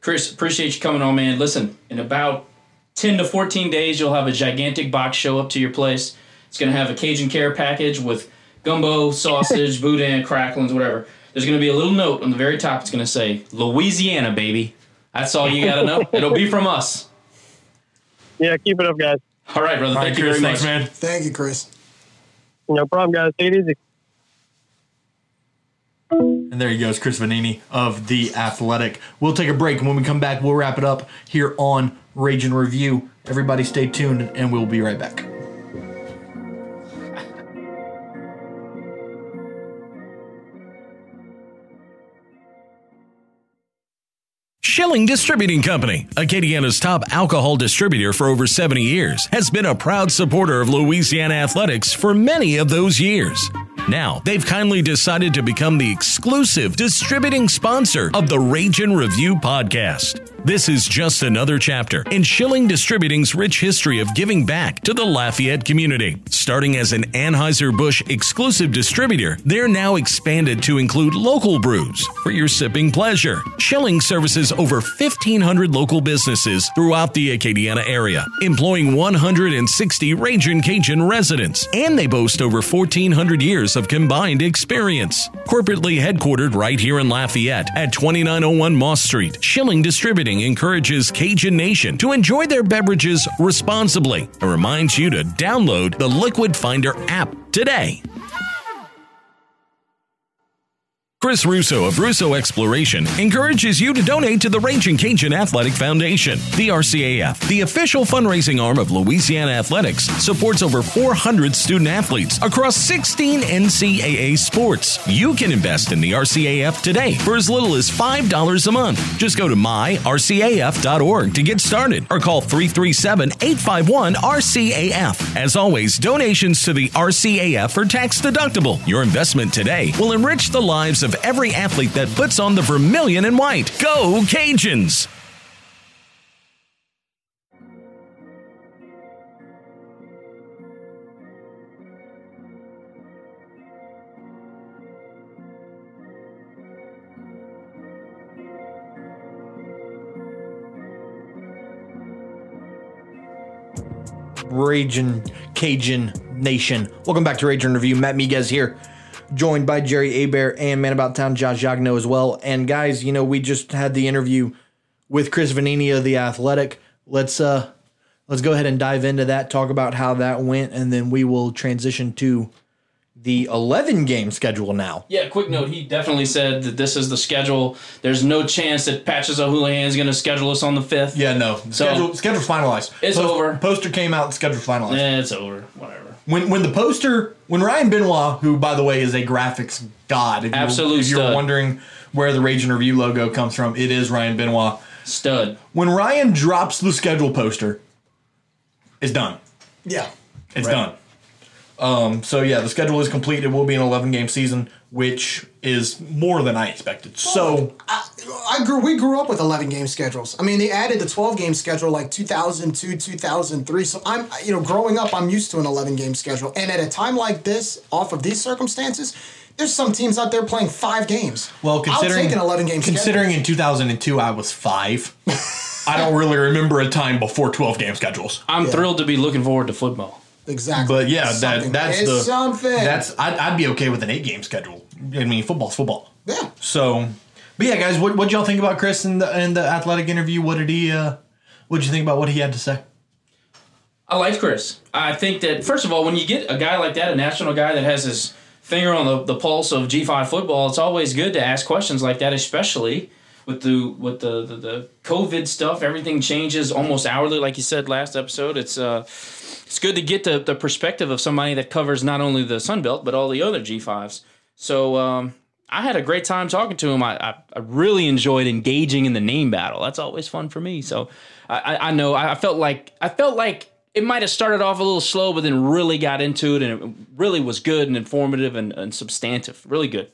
Chris, appreciate you coming on, man. Listen, in about ten to fourteen days, you'll have a gigantic box show up to your place. It's going to have a Cajun care package with gumbo, sausage, boudin, cracklings, whatever. There's going to be a little note on the very top. It's going to say Louisiana, baby. That's all you got to know. It'll be from us. Yeah, keep it up, guys. All right, brother. All Thank right, you Chris, very much, man. Thank you, Chris. No problem, guys. Take it easy. And there he goes, Chris Vannini of The Athletic. We'll take a break, and when we come back, we'll wrap it up here on Ragin' Review. Everybody stay tuned, and we'll be right back. Schilling Distributing Company, Acadiana's top alcohol distributor for over 70 years, has been a proud supporter of Louisiana athletics for many of those years. Now, they've kindly decided to become the exclusive distributing sponsor of the Ragin' Review podcast. This is just another chapter in Schilling Distributing's rich history of giving back to the Lafayette community. Starting as an Anheuser-Busch exclusive distributor, they're now expanded to include local brews for your sipping pleasure. Schilling services over 1,500 local businesses throughout the Acadiana area, employing 160 Ragin' Cajun residents, and they boast over 1,400 years of combined experience. Corporately headquartered right here in Lafayette at 2901 Moss Street, Schilling Distributing encourages Cajun Nation to enjoy their beverages responsibly and reminds you to download the Liquid Finder app today. Chris Russo of Russo Exploration encourages you to donate to the Ragin' Cajun Athletic Foundation. The RCAF, the official fundraising arm of Louisiana Athletics, supports over 400 student athletes across 16 NCAA sports. You can invest in the RCAF today for as little as $5 a month. Just go to myrcaf.org to get started or call 337 851 RCAF. As always, donations to the RCAF are tax deductible. Your investment today will enrich the lives of every athlete that puts on the vermilion and white. Go Cajuns! Raging Cajun Nation. Welcome back to Ragin' Review. Matt Miguez here, joined by Jerry Abear and Man About Town Josh Jagno as well. And guys, you know we just had the interview with Chris Vannini of the Athletic. Let's uh let's go ahead and dive into that. Talk about how that went, and then we will transition to the 11 game schedule now. Yeah, quick note. He definitely said that this is the schedule. There's no chance that Patches O'Houlihan is going to schedule us on the 5th. Yeah, no. So- schedule, schedule's finalized. It's Post- over. Poster came out. Schedule's finalized. Yeah, it's over. Whatever. When when the poster when Ryan Benoit, who by the way is a graphics god, if you're, Absolute if you're wondering where the Ragin' Review logo comes from, it is Ryan Benoit. Stud. When Ryan drops the schedule poster, it's done. Yeah. It's Right. done. Um, so yeah, the schedule is complete. It will be an 11 game season, which is more than I expected. So I, I grew. We grew up with eleven game schedules. I mean, they added the twelve game schedule like two thousand two, two thousand three. So I'm, you know, growing up, I'm used to an eleven game schedule. And at a time like this, off of these circumstances, there's some teams out there playing five games. well, considering I'll take an eleven game. considering schedule. in 2002 I was five, I don't really remember a time before 12 game schedules. I'm Yeah. thrilled to be looking forward to football. exactly. But yeah, It's that that's it's the something. That's I'd, I'd be okay with an eight game schedule. I mean, football's football. yeah. So, but yeah, guys, what what y'all think about Chris in the and the athletic interview? What did he? uh What did you think about what he had to say? I like Chris. I think that first of all, when you get a guy like that, a national guy that has his finger on the, the pulse of G five football, it's always good to ask questions like that, especially with the with the, the, the COVID stuff. Everything changes almost hourly, like you said last episode. It's uh it's good to get the, the perspective of somebody that covers not only the Sun Belt but all the other G fives. So um I had a great time talking to him. I, I, I really enjoyed engaging in the name battle. That's always fun for me. So I, I, know I I felt like I felt like it might have started off a little slow, but then really got into it, and it really was good and informative and, and substantive. Really good.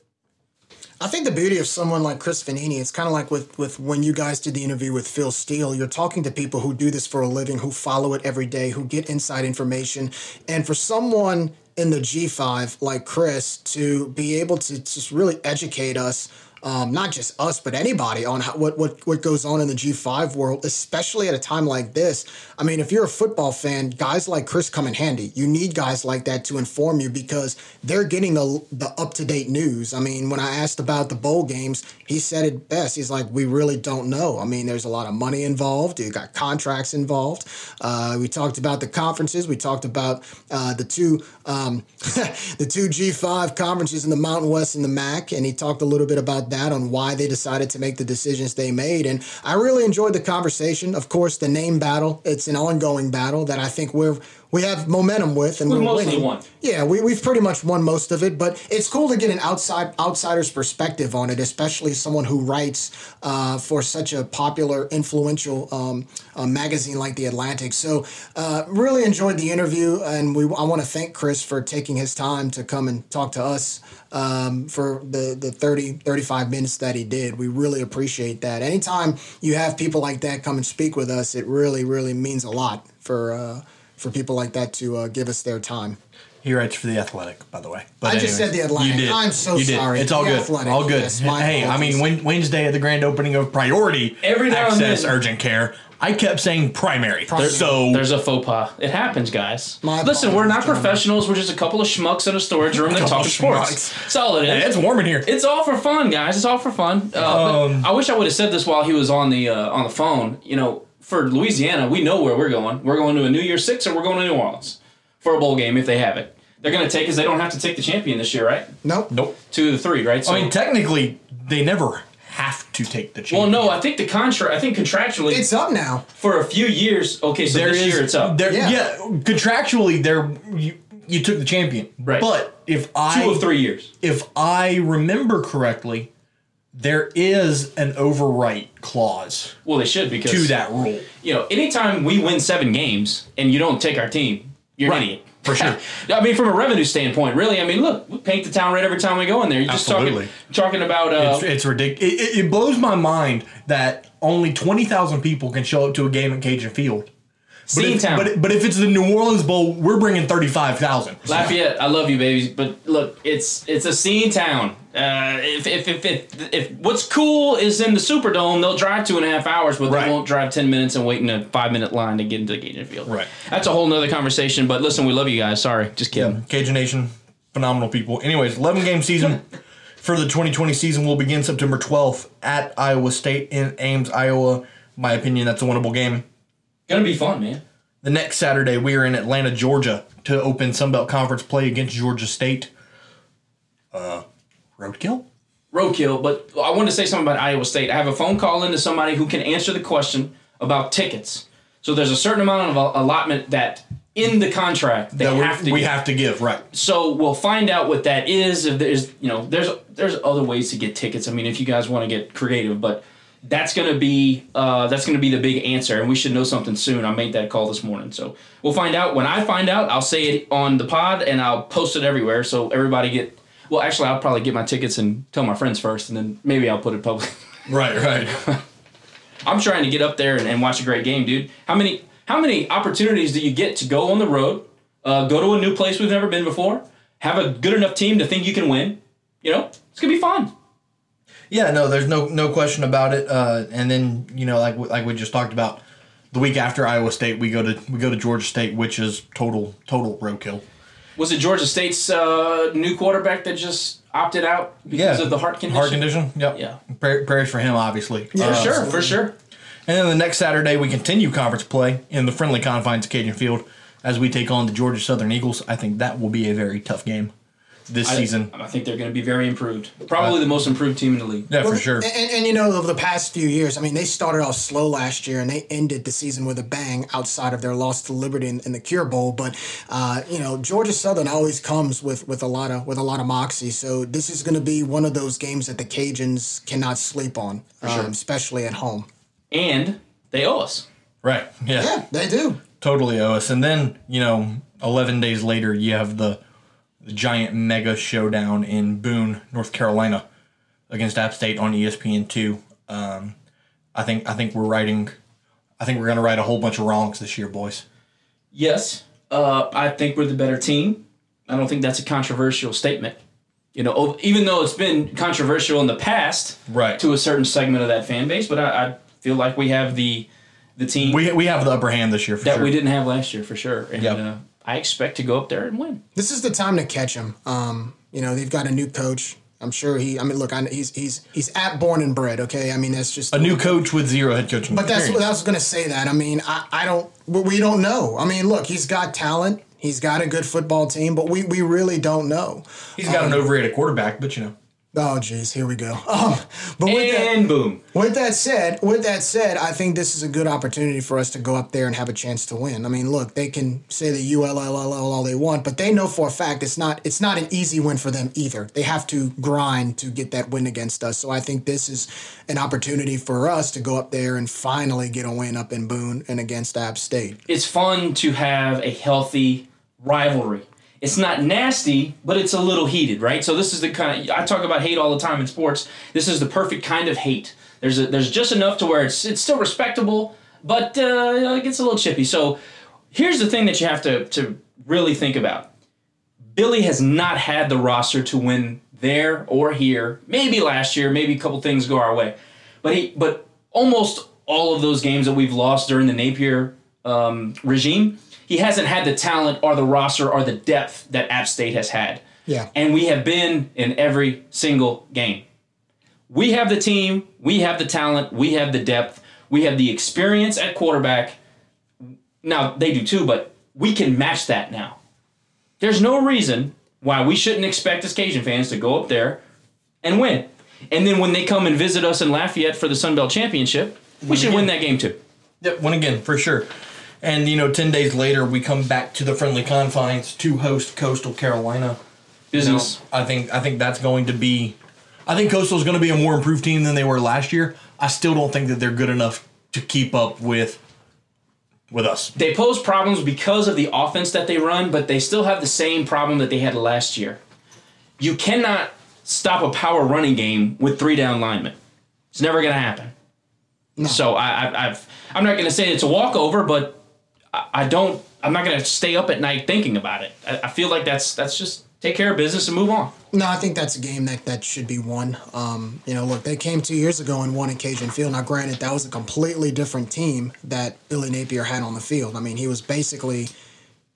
I think the beauty of someone like Chris Vannini, it's kind of like with, with when you guys did the interview with Phil Steele. You're talking to people who do this for a living, who follow it every day, who get inside information. And for someone in the G5 like Chris to be able to just really educate us, um, not just us, but anybody on how, what, what, what goes on in the G5 world, especially at a time like this. I mean, if you're a football fan, guys like Chris come in handy. You need guys like that to inform you because they're getting the, the up to date news. I mean, when I asked about the bowl games, he said it best. He's like, we really don't know. I mean, there's a lot of money involved. You got contracts involved. Uh, we talked about the conferences. We talked about uh, the two um, the two G5 conferences in the Mountain West and the MAC, and he talked a little bit about that on why they decided to make the decisions they made. And I really enjoyed the conversation. Of course, the name battle. It's an ongoing battle that I think we're we have momentum with, and We we're mostly winning. won. Yeah, we, we've pretty much won most of it, but it's cool to get an outside outsider's perspective on it, especially someone who writes uh, for such a popular, influential um, uh, magazine like The Atlantic. So, uh, really enjoyed the interview, and we I want to thank Chris for taking his time to come and talk to us um, for the, the 30, 35 minutes that he did. We really appreciate that. Anytime you have people like that come and speak with us, it really, really means a lot for. For people like that to uh, give us their time. He writes for the Athletic, by the way. But I just said The Athletic. You did. I'm so You did. sorry. It's all The good. Athletic, All good. yes, my hey, I mean, Wednesday at the grand opening of Priority Every now and Access then- Urgent Care, I kept saying primary. Primary. So There's a faux pas. It happens, guys. My Listen, we're not professionals. We're just a couple of schmucks in a storage room that talk of sports. That's all it is. Hey, it's warm in here. It's all for fun, guys. It's all for fun. Uh, Um, I wish I would have said this while he was on the uh, on the phone. You know, for Louisiana, we know where we're going. We're going to a New Year Six, or we're going to New Orleans for a bowl game if they have it. they're going to take us. they don't have to take the champion this year, right? Nope. Nope. Two of the three, right? So, I mean, technically, they never have to take the champion. well, no, I think the contract. I think contractually It's up now. for a few years. Okay, so there this is year it's up. There, Yeah. yeah. contractually, there you, you took the champion, Right. But if I Two of three years. if I remember correctly, there is an overwrite clause Well, they should because to that rule. you know, anytime we win seven games and you don't take our team, you're Right. an idiot. For sure. I mean, from a revenue standpoint, really. I mean, look, we paint the town red every time we go in there. You're just Absolutely. talking talking about uh, It's, it's ridiculous. It, it, it blows my mind that only twenty thousand people can show up to a game at Cajun Field. But Scene if, Town. but, but if it's the New Orleans Bowl, we're bringing thirty five thousand. Lafayette, I love you, babies, but look, it's it's a scene town. Uh, if, if, if, if, if what's cool is in the Superdome, they'll drive two and a half hours, but Right. they won't drive ten minutes and wait in a five minute line to get into the Cajun Field. Right. That's a whole nother conversation. But listen, we love you guys. Sorry, just kidding. Cajun Nation, phenomenal people. Anyways, eleven game season for the twenty twenty season will begin September twelfth at Iowa State in Ames, Iowa. My opinion, that's a winnable game. Gonna be fun, man. The next Saturday, we are in Atlanta, Georgia, to open Sunbelt Conference play against Georgia State. Uh, roadkill. roadkill, but I wanted to say something about Iowa State. I have a phone call into somebody who can answer the question about tickets. So there's a certain amount of allotment that in the contract they That we- have to we get. have to give right. So we'll find out what that is. If there's, you know, there's there's other ways to get tickets. I mean, if you guys want to get creative, but that's gonna be uh, that's gonna be the big answer, and we should know something soon. I made that call this morning, so we'll find out. When I find out, I'll say it on the pod and I'll post it everywhere, so everybody get. Well, actually, I'll probably get my tickets and tell my friends first, and then maybe I'll put it public. Right, right. I'm trying to get up there and, and watch a great game, dude. How many how many opportunities do you get to go on the road, uh, go to a new place we've never been before, have a good enough team to think you can win? You know, it's gonna be fun. Yeah, no, there's no no question about it. Uh, and then you know, like like we just talked about, the week after Iowa State, we go to we go to Georgia State, which is total total roadkill. Was it Georgia State's uh, new quarterback that just opted out because of the heart condition? Heart condition. Yep. Yeah. Pray- Prayers for him, obviously. For Uh, sure, for sure. And then the next Saturday, we continue conference play in the friendly confines of Cajun Field as we take on the Georgia Southern Eagles. I think that will be a very tough game this I- season. I, think they're going to be very improved. Probably the most improved team in the league. Yeah, for sure. And, and, and, you know, over the past few years, I mean, they started off slow last year and they ended the season with a bang outside of their loss to Liberty in, in the Cure Bowl. But uh, you know, Georgia Southern always comes with, with a lot of with a lot of moxie. So this is going to be one of those games that the Cajuns cannot sleep on, um, especially at home. And they owe us. Right. Yeah. Yeah, they do. Totally owe us. And then, you know, 11 days later, you have the, the giant mega showdown in Boone, North Carolina against App State on E ESPN2. Um, I think I think we're writing I think we're going to write a whole bunch of wrongs this year, boys. Yes, uh, I think we're the better team. I don't think that's a controversial statement. You know, even though it's been controversial in the past, Right. to a certain segment of that fan base, but I, I feel like we have the the team We, we have the upper hand this year for that sure. we didn't have last year for sure, and Yep. uh, I expect to go up there and win. This is the time to catch him. Um, you know, they've got a new coach. I'm sure he. I mean, look, I, he's he's he's at born and bred. Okay, I mean that's just A new coach with zero head coaching But that's what I was going to say. That I mean, I, I don't. we- We don't know. I mean, look, he's got talent. He's got a good football team, but we we really don't know. He's got an overrated quarterback, but you know. Oh, geez, here we go. Um, but with that, And boom, with that said, with that said, I think this is a good opportunity for us to go up there and have a chance to win. I mean, look, they can say the ULLL all they want, but they know for a fact it's not it's not an easy win for them either. They have to grind to get that win against us. So I think this is an opportunity for us to go up there and finally get a win up in Boone and against App State. it's fun to have a healthy rivalry. It's not nasty, but it's a little heated, right? So this is the kind of I talk about hate all the time in sports. This is the perfect kind of hate. There's a, there's just enough to where it's it's still respectable, but uh, it gets a little chippy. So here's the thing that you have to to really think about. Billy has not had the roster to win there or here. Maybe last year, maybe a couple things go our way, but he but almost all of those games that we've lost during the Napier um, regime, he hasn't had the talent or the roster or the depth that App State has had. Yeah. and we have been in every single game. We have the team, we have the talent, we have the depth, we have the experience at quarterback. Now they do too, but we can match that now. There's no reason why we shouldn't expect as Cajun fans to go up there and win. And then when they come and visit us in Lafayette for the Sun Belt Championship, we should win that game too. Yep, win again for sure. And you know, ten days later, we come back to the friendly confines to host Coastal Carolina. Business. You know, I think I think that's going to be. I think Coastal is going to be a more improved team than they were last year. I still don't think that they're good enough to keep up with with us. They pose problems because of the offense that they run, but they still have the same problem that they had last year. You cannot stop a power running game with three down linemen. It's never going to happen. So I, I, I've, I'm not going to say it's a walkover, but I, I don't. I'm not going to stay up at night thinking about it. I, I feel like that's that's just take care of business and move on. No, I think that's a game that, that should be won. Um, you know, look, they came two years ago and won at Cajun Field. Now, granted, that was a completely different team that Billy Napier had on the field. I mean, he was basically,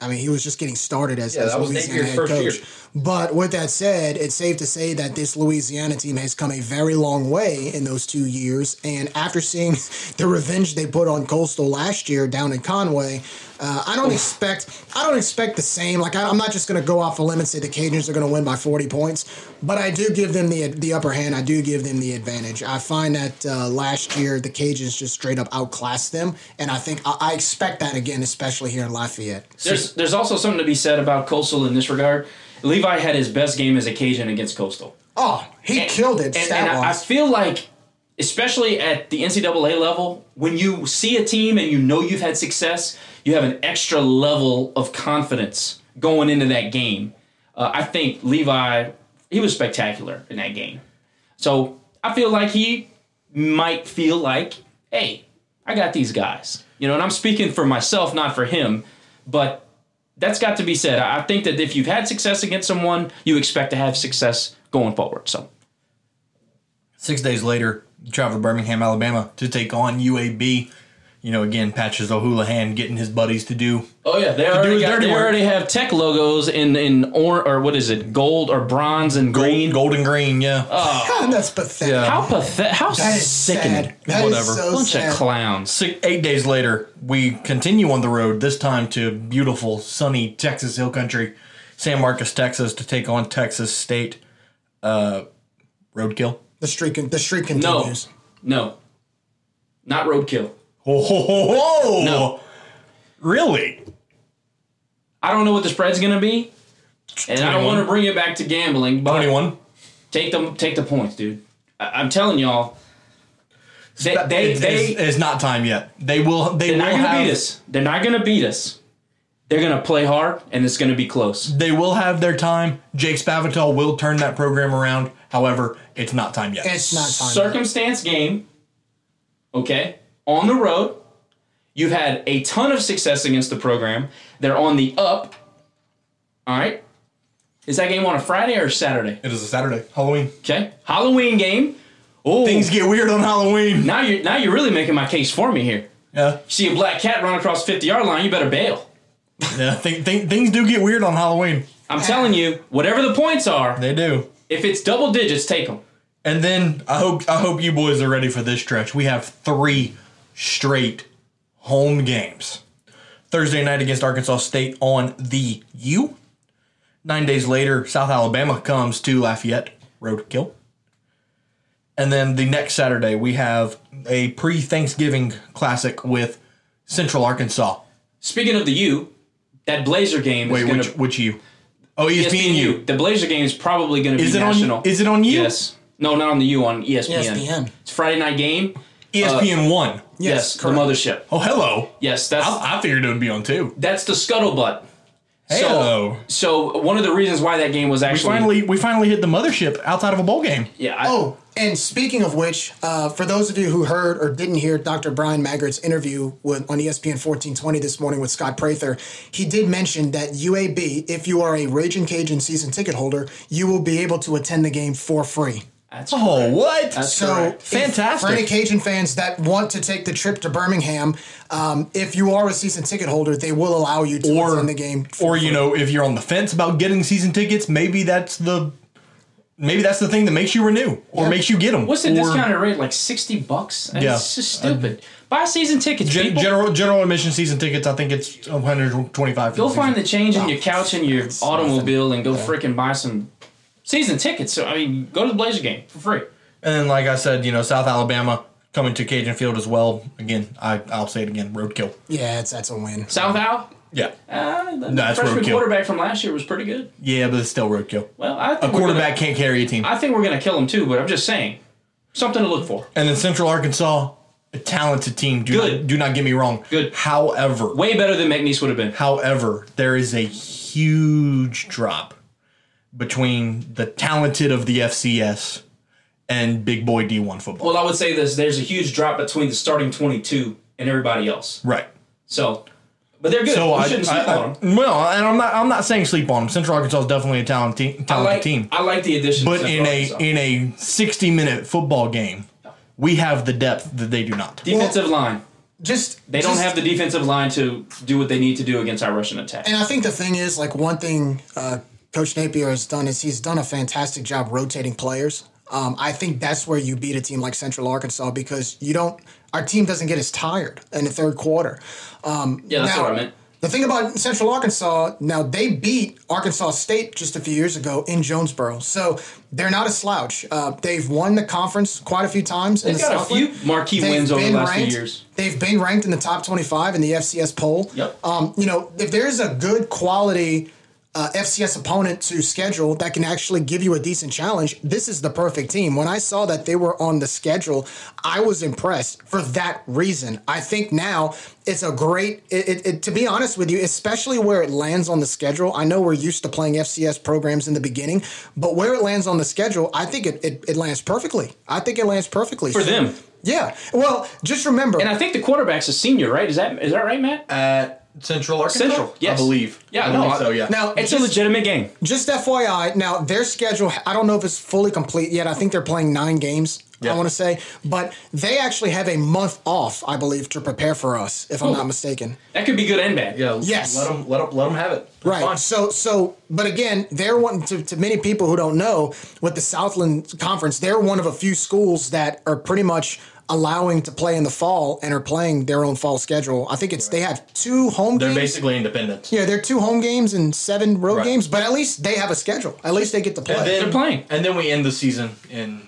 I mean, he was just getting started as, as Louisiana head coach. year. But with that said, it's safe to say that this Louisiana team has come a very long way in those two years. And after seeing the revenge they put on Coastal last year down in Conway, uh, I don't expect I don't expect the same. Like I, I'm not just going to go off a limb and say the Cajuns are going to win by 40 points, but I do give them the the upper hand. I do give them the advantage. I find that uh, last year the Cajuns just straight up outclassed them, and I think I, I expect that again, especially here in Lafayette. There's there's also something to be said about Coastal in this regard. Levi had his best game as a Cajun against Coastal. Oh, he And- killed it. And, and I feel like, especially at the NCAA level, when you see a team and you know you've had success, you have an extra level of confidence going into that game. Uh, I think Levi, he was spectacular in that game. So I feel like he might feel like, hey, I got these guys. You know, and I'm speaking for myself, not for him, but that's got to be said. I think that if you've had success against someone, you expect to have success going forward. So Six days later, travel to Birmingham, Alabama to take on UAB. You know, again, Patches O'Houlihan getting his buddies to do. Oh yeah, they already got, they already have tech logos in in or or what is it, gold or bronze and green. Gold, gold and green, yeah. Oh. That's pathetic. Yeah. How pathetic! How That is sickening! sad. That is Whatever. so Bunch sad. of clowns. Six, eight days later, we continue on the road, this time to beautiful, sunny Texas Hill Country, San Marcos, Texas, to take on Texas State. Uh, roadkill. The streak, the streak No, continues. no, not roadkill. Ho, ho, ho, ho. No. Really? I don't know what the spread's gonna be, and I don't want to bring it back to gambling. But 21? take them, take the points, dude. I, I'm telling y'all, they they, it's, they it's, it's not time yet. They will. They they're will not gonna have. beat us. They're not gonna beat us. They're gonna play hard, and it's gonna be close. They will have their time. Jake Spavital will turn that program around. However, it's not time yet. It's not time. circumstance game. Okay, on the road, you've had a ton of success against the program. They're on the up. All right, is that game on a Friday or Saturday? it is a Saturday, Halloween. Okay, Halloween game. Oh, Things get weird on Halloween. now you're now you're really making my case for me here. Yeah, See a black cat run across fifty yard line, you better bail. yeah. Th- th- things do get weird on Halloween. I'm telling you, whatever the points are, They do. If it's double digits, take them. And then I hope I hope you boys are ready for this stretch. We have three straight home games. Thursday night against Arkansas State on the U. Nine days later, South Alabama comes to Lafayette Roadkill. And then the next Saturday, we have a pre Thanksgiving classic with Central Arkansas. Speaking of the U, that Blazer game Wait, is going which, to which U? Oh, ESPNU. The Blazer game is probably going to be Is it national. on? Is it on you? Yes. No, not on the U. On ESPN. ESPN. It's Friday night game. Uh, ESPN one. Yes, the mothership. Oh, hello. Yes, that's I, I figured it would be on two. that's the scuttlebutt. Hello. So, so one of the reasons why that game was We actually finally we finally hit the mothership outside of a bowl game. yeah. I, Oh, and speaking of which, uh, for those of you who heard or didn't hear Dr. Bryan Maggard's interview with, on ESPN 1420 this morning with Scott Prather, he did mention that UAB, if you are a Raging Cajun season ticket holder, you will be able to attend the game for free. That's Oh, correct. what? That's So, correct. Fantastic. for any Cajun fans that want to take the trip to Birmingham, um, if you are a season ticket holder, they will allow you to Or- attend the game. for or you know, if you're on the fence about getting season tickets, maybe that's the maybe that's the thing that makes you renew or Yeah. makes you get them. What's the or discounted rate? Like sixty bucks? Yeah. It's just stupid. Buy season tickets, Gen- people. general general admission season tickets. I think it's 125. Go find the change in your couch and your It's automobile and go freaking buy some season tickets. So I mean, go to the Blazer game for free. And then, like I said, you know, South Alabama coming to Cajun Field as well. Again, I I'll say it again, roadkill. Yeah, it's that's a win. South Al, Yeah, uh, the that's freshman roadkill. quarterback from last year was pretty good. yeah, but it's still roadkill. Well, I A think we're quarterback Gonna, can't carry a team. I think we're gonna kill him too. But I'm just saying, something to look for. And then Central Arkansas, a talented team. Do Good. Not, do not get me wrong. Good. However, Way better than McNeese would have been. However, there is a huge drop between the talented of the FCS and big boy D1 football. Well, I would say this: there's a huge drop between the starting 22 and everybody else. right. So, but they're good. So we I, shouldn't sleep I- on them. Well, and I'm not I'm not saying sleep on them. Central Arkansas is definitely a talented, te- I like, team. I like the addition. But of in a Arkansas. in a 60 minute football game, we have the depth that they do not. defensive line, Just they don't have the defensive line to do what they need to do against our Russian attack. And I think the thing is, like one thing uh, Coach Napier has done is he's done a fantastic job rotating players. Um, I think that's where you beat a team like Central Arkansas because you don't. Our team doesn't get as tired in the third quarter. Um, Yeah, that's now, what I meant. The thing about Central Arkansas, now they beat Arkansas State just a few years ago in Jonesboro, so they're not a slouch. Uh, they've won the conference quite a few times. in They've the got a few marquee they've wins over the last few ranked- years. They've been ranked in the top 25 in the FCS poll. Yep. Um, you know, if there's a good quality uh, FCS opponent to schedule that can actually give you a decent challenge, this is the perfect team. When I saw that they were on the schedule, I was impressed for that reason. I think now it's a great, it, it, it- to be honest with you, especially where it lands on the schedule. I know we're used to playing FCS programs in the beginning, but where it lands on the schedule, I think it, it, it lands perfectly. I think it lands perfectly. For them. Yeah. Well, just remember. And I think the quarterback's a senior, right? Is that is that right, Matt? At Central Arkansas? Central, yes. I believe. Yeah, I no, believe so, yeah. now, It's a legitimate game. Just FYI, now their schedule, I don't know if it's fully complete yet. I think they're playing nine games, Yeah. I want to say. But they actually have a month off, I believe, to prepare for us, if I'm not mistaken. That could be good and bad. yeah, Yes. Let them, let them, let them have it. That's Right. fine. So, so, but again, they're one to, to many people who don't know with the Southland Conference, they're one of a few schools that are pretty much allowing to play in the fall and are playing their own fall schedule. I think it's they have two home games. They're games. basically independent. yeah, they're two home games and seven road Right. games, but at least they have a schedule. At least they get to play. And then, They're playing. And then we end the season in.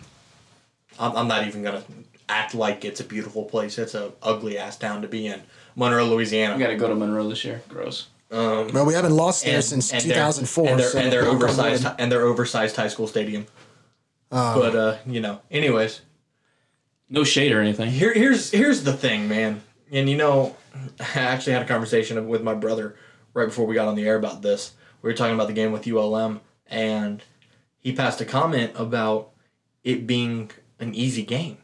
I'm, I'm not even gonna act like it's a beautiful place. It's a ugly ass town to be in, Monroe, Louisiana. We got to go to Monroe this year. Gross. well, we haven't lost there since their- 2004. and their, so and their oversized wood. and their oversized high school stadium. but uh, you know, anyways, No shade or anything. here here's here's the thing, man. And you know, I actually had a conversation with my brother right before we got on the air about this. We were talking about the game with ULM, and he passed a comment about it being an easy game.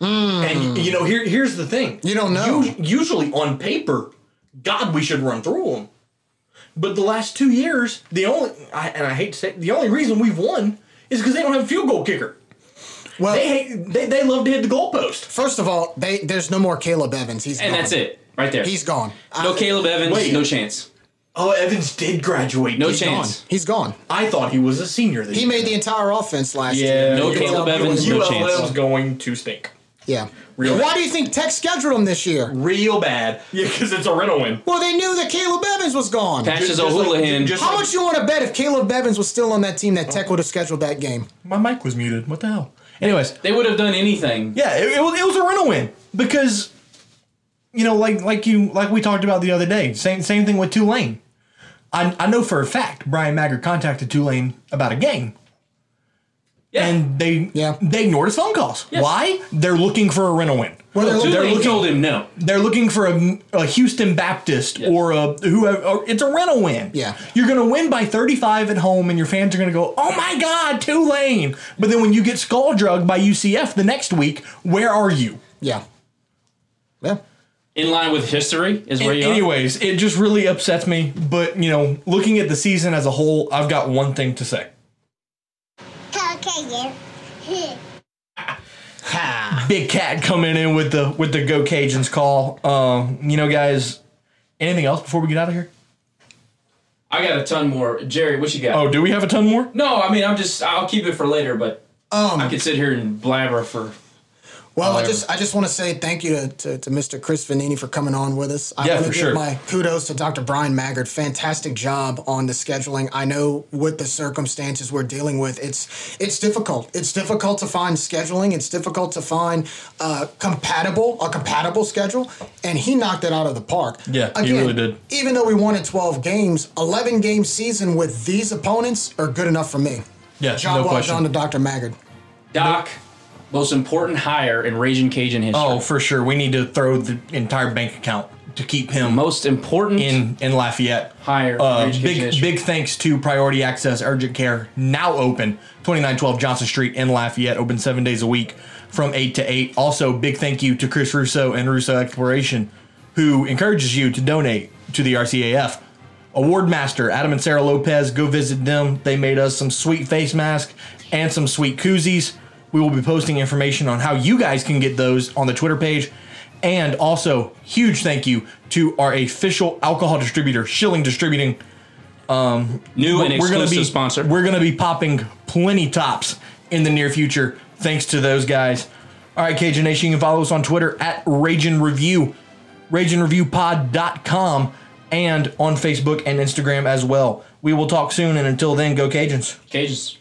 Mm. And you know, here here's the thing. You don't know. U- usually on paper, God, we should run through them. But the last two years, the only I, and I hate to say it, the only reason we've won is because they don't have a field goal kicker. Well, They hate they, they love to hit the goalpost. first of all, they there's no more Caleb Evans. He's And gone. that's it. Right there. He's gone. no I- Caleb Evans, wait. no chance. Oh, Evans did graduate. No He's Gone. chance. He's gone. I thought he was a senior. This He year. made the entire offense last yeah. year. No ULM Caleb Evans, no chance. ULM's chance. going to stink Yeah. Real Why bad. do you think Tech scheduled him this year? real bad. Yeah, because it's a rental win. Well, they knew that Caleb Evans was gone. Patches Just like- O'Houlihan. just- How much you want to bet if Caleb Evans was still on that team that Tech oh. would have scheduled that game? My mic was muted. What the hell? Anyways, they would have done anything. Yeah, it, it was it was a rental win because you know, like like you like we talked about the other day. Same same thing with Tulane. I I know for a fact Bryan Maggard contacted Tulane about a game. Yeah. And they Yeah. they ignored his phone calls. Yes. Why? They're looking for a rental win. Well, they're Tulane they're looking- told him no. They're looking for a, a Houston Baptist or a whoever. Or it's a rental win. Yeah. you're gonna win by 35 at home, and your fans are gonna go, "Oh my God, Tulane!" But then when you get skull drugged by UCF the next week, where are you? Yeah. Yeah. In line with history is where you are. Anyways, it just really upsets me. But you know, looking at the season as a whole, I've got one thing to say. Okay, yeah. Ha. Big Cat coming in with the with the Go Cajuns call. Um, you know, guys. Anything else before we get out of here? I got a ton more. Jerry, what you got? Oh, do we have a ton more? No, I mean I'm just I'll keep it for later, but Um, I could sit here and blabber for. Well, I just I just want to say thank you to, to, to Mr. Chris Vannini for coming on with us. I Yeah, want for to sure. give my kudos to Dr. Bryan Maggard. Fantastic job on the scheduling. I know with the circumstances we're dealing with, it's it's difficult. It's difficult to find scheduling. It's difficult to find uh, compatible a compatible schedule, and he knocked it out of the park. Yeah, he really did. Even though we won in 12 games, 11 game season with these opponents are good enough for me. Yeah, Job no well question. done to Dr. Maggard. Doc, most important hire in Ragin' Cajun history. Oh, for sure. We need to throw the entire bank account to keep him most important in in Lafayette. hire. Uh, Ragin' Cajun big history. big thanks to Priority Access Urgent Care, now open, 2912 Johnson Street in Lafayette, open seven days a week from 8 to 8. Also, big thank you to Chris Russo and Russo Exploration, who encourages you to donate to the RCAF. Award Master, Adam and Sarah Lopez, go visit them. They made us some sweet face masks and some sweet koozies. We will be posting information on how you guys can get those on the Twitter page. And also, huge thank you to our official alcohol distributor, Schilling Distributing. Um, new and We're gonna exclusive be sponsor. We're gonna be popping plenty tops in the near future, thanks to those guys. All right, Cajun Nation, you can follow us on Twitter at Ragin' Review, RagingReviewPod.com, and on Facebook and Instagram as well. We will talk soon, and until then, go Cajuns. Cages.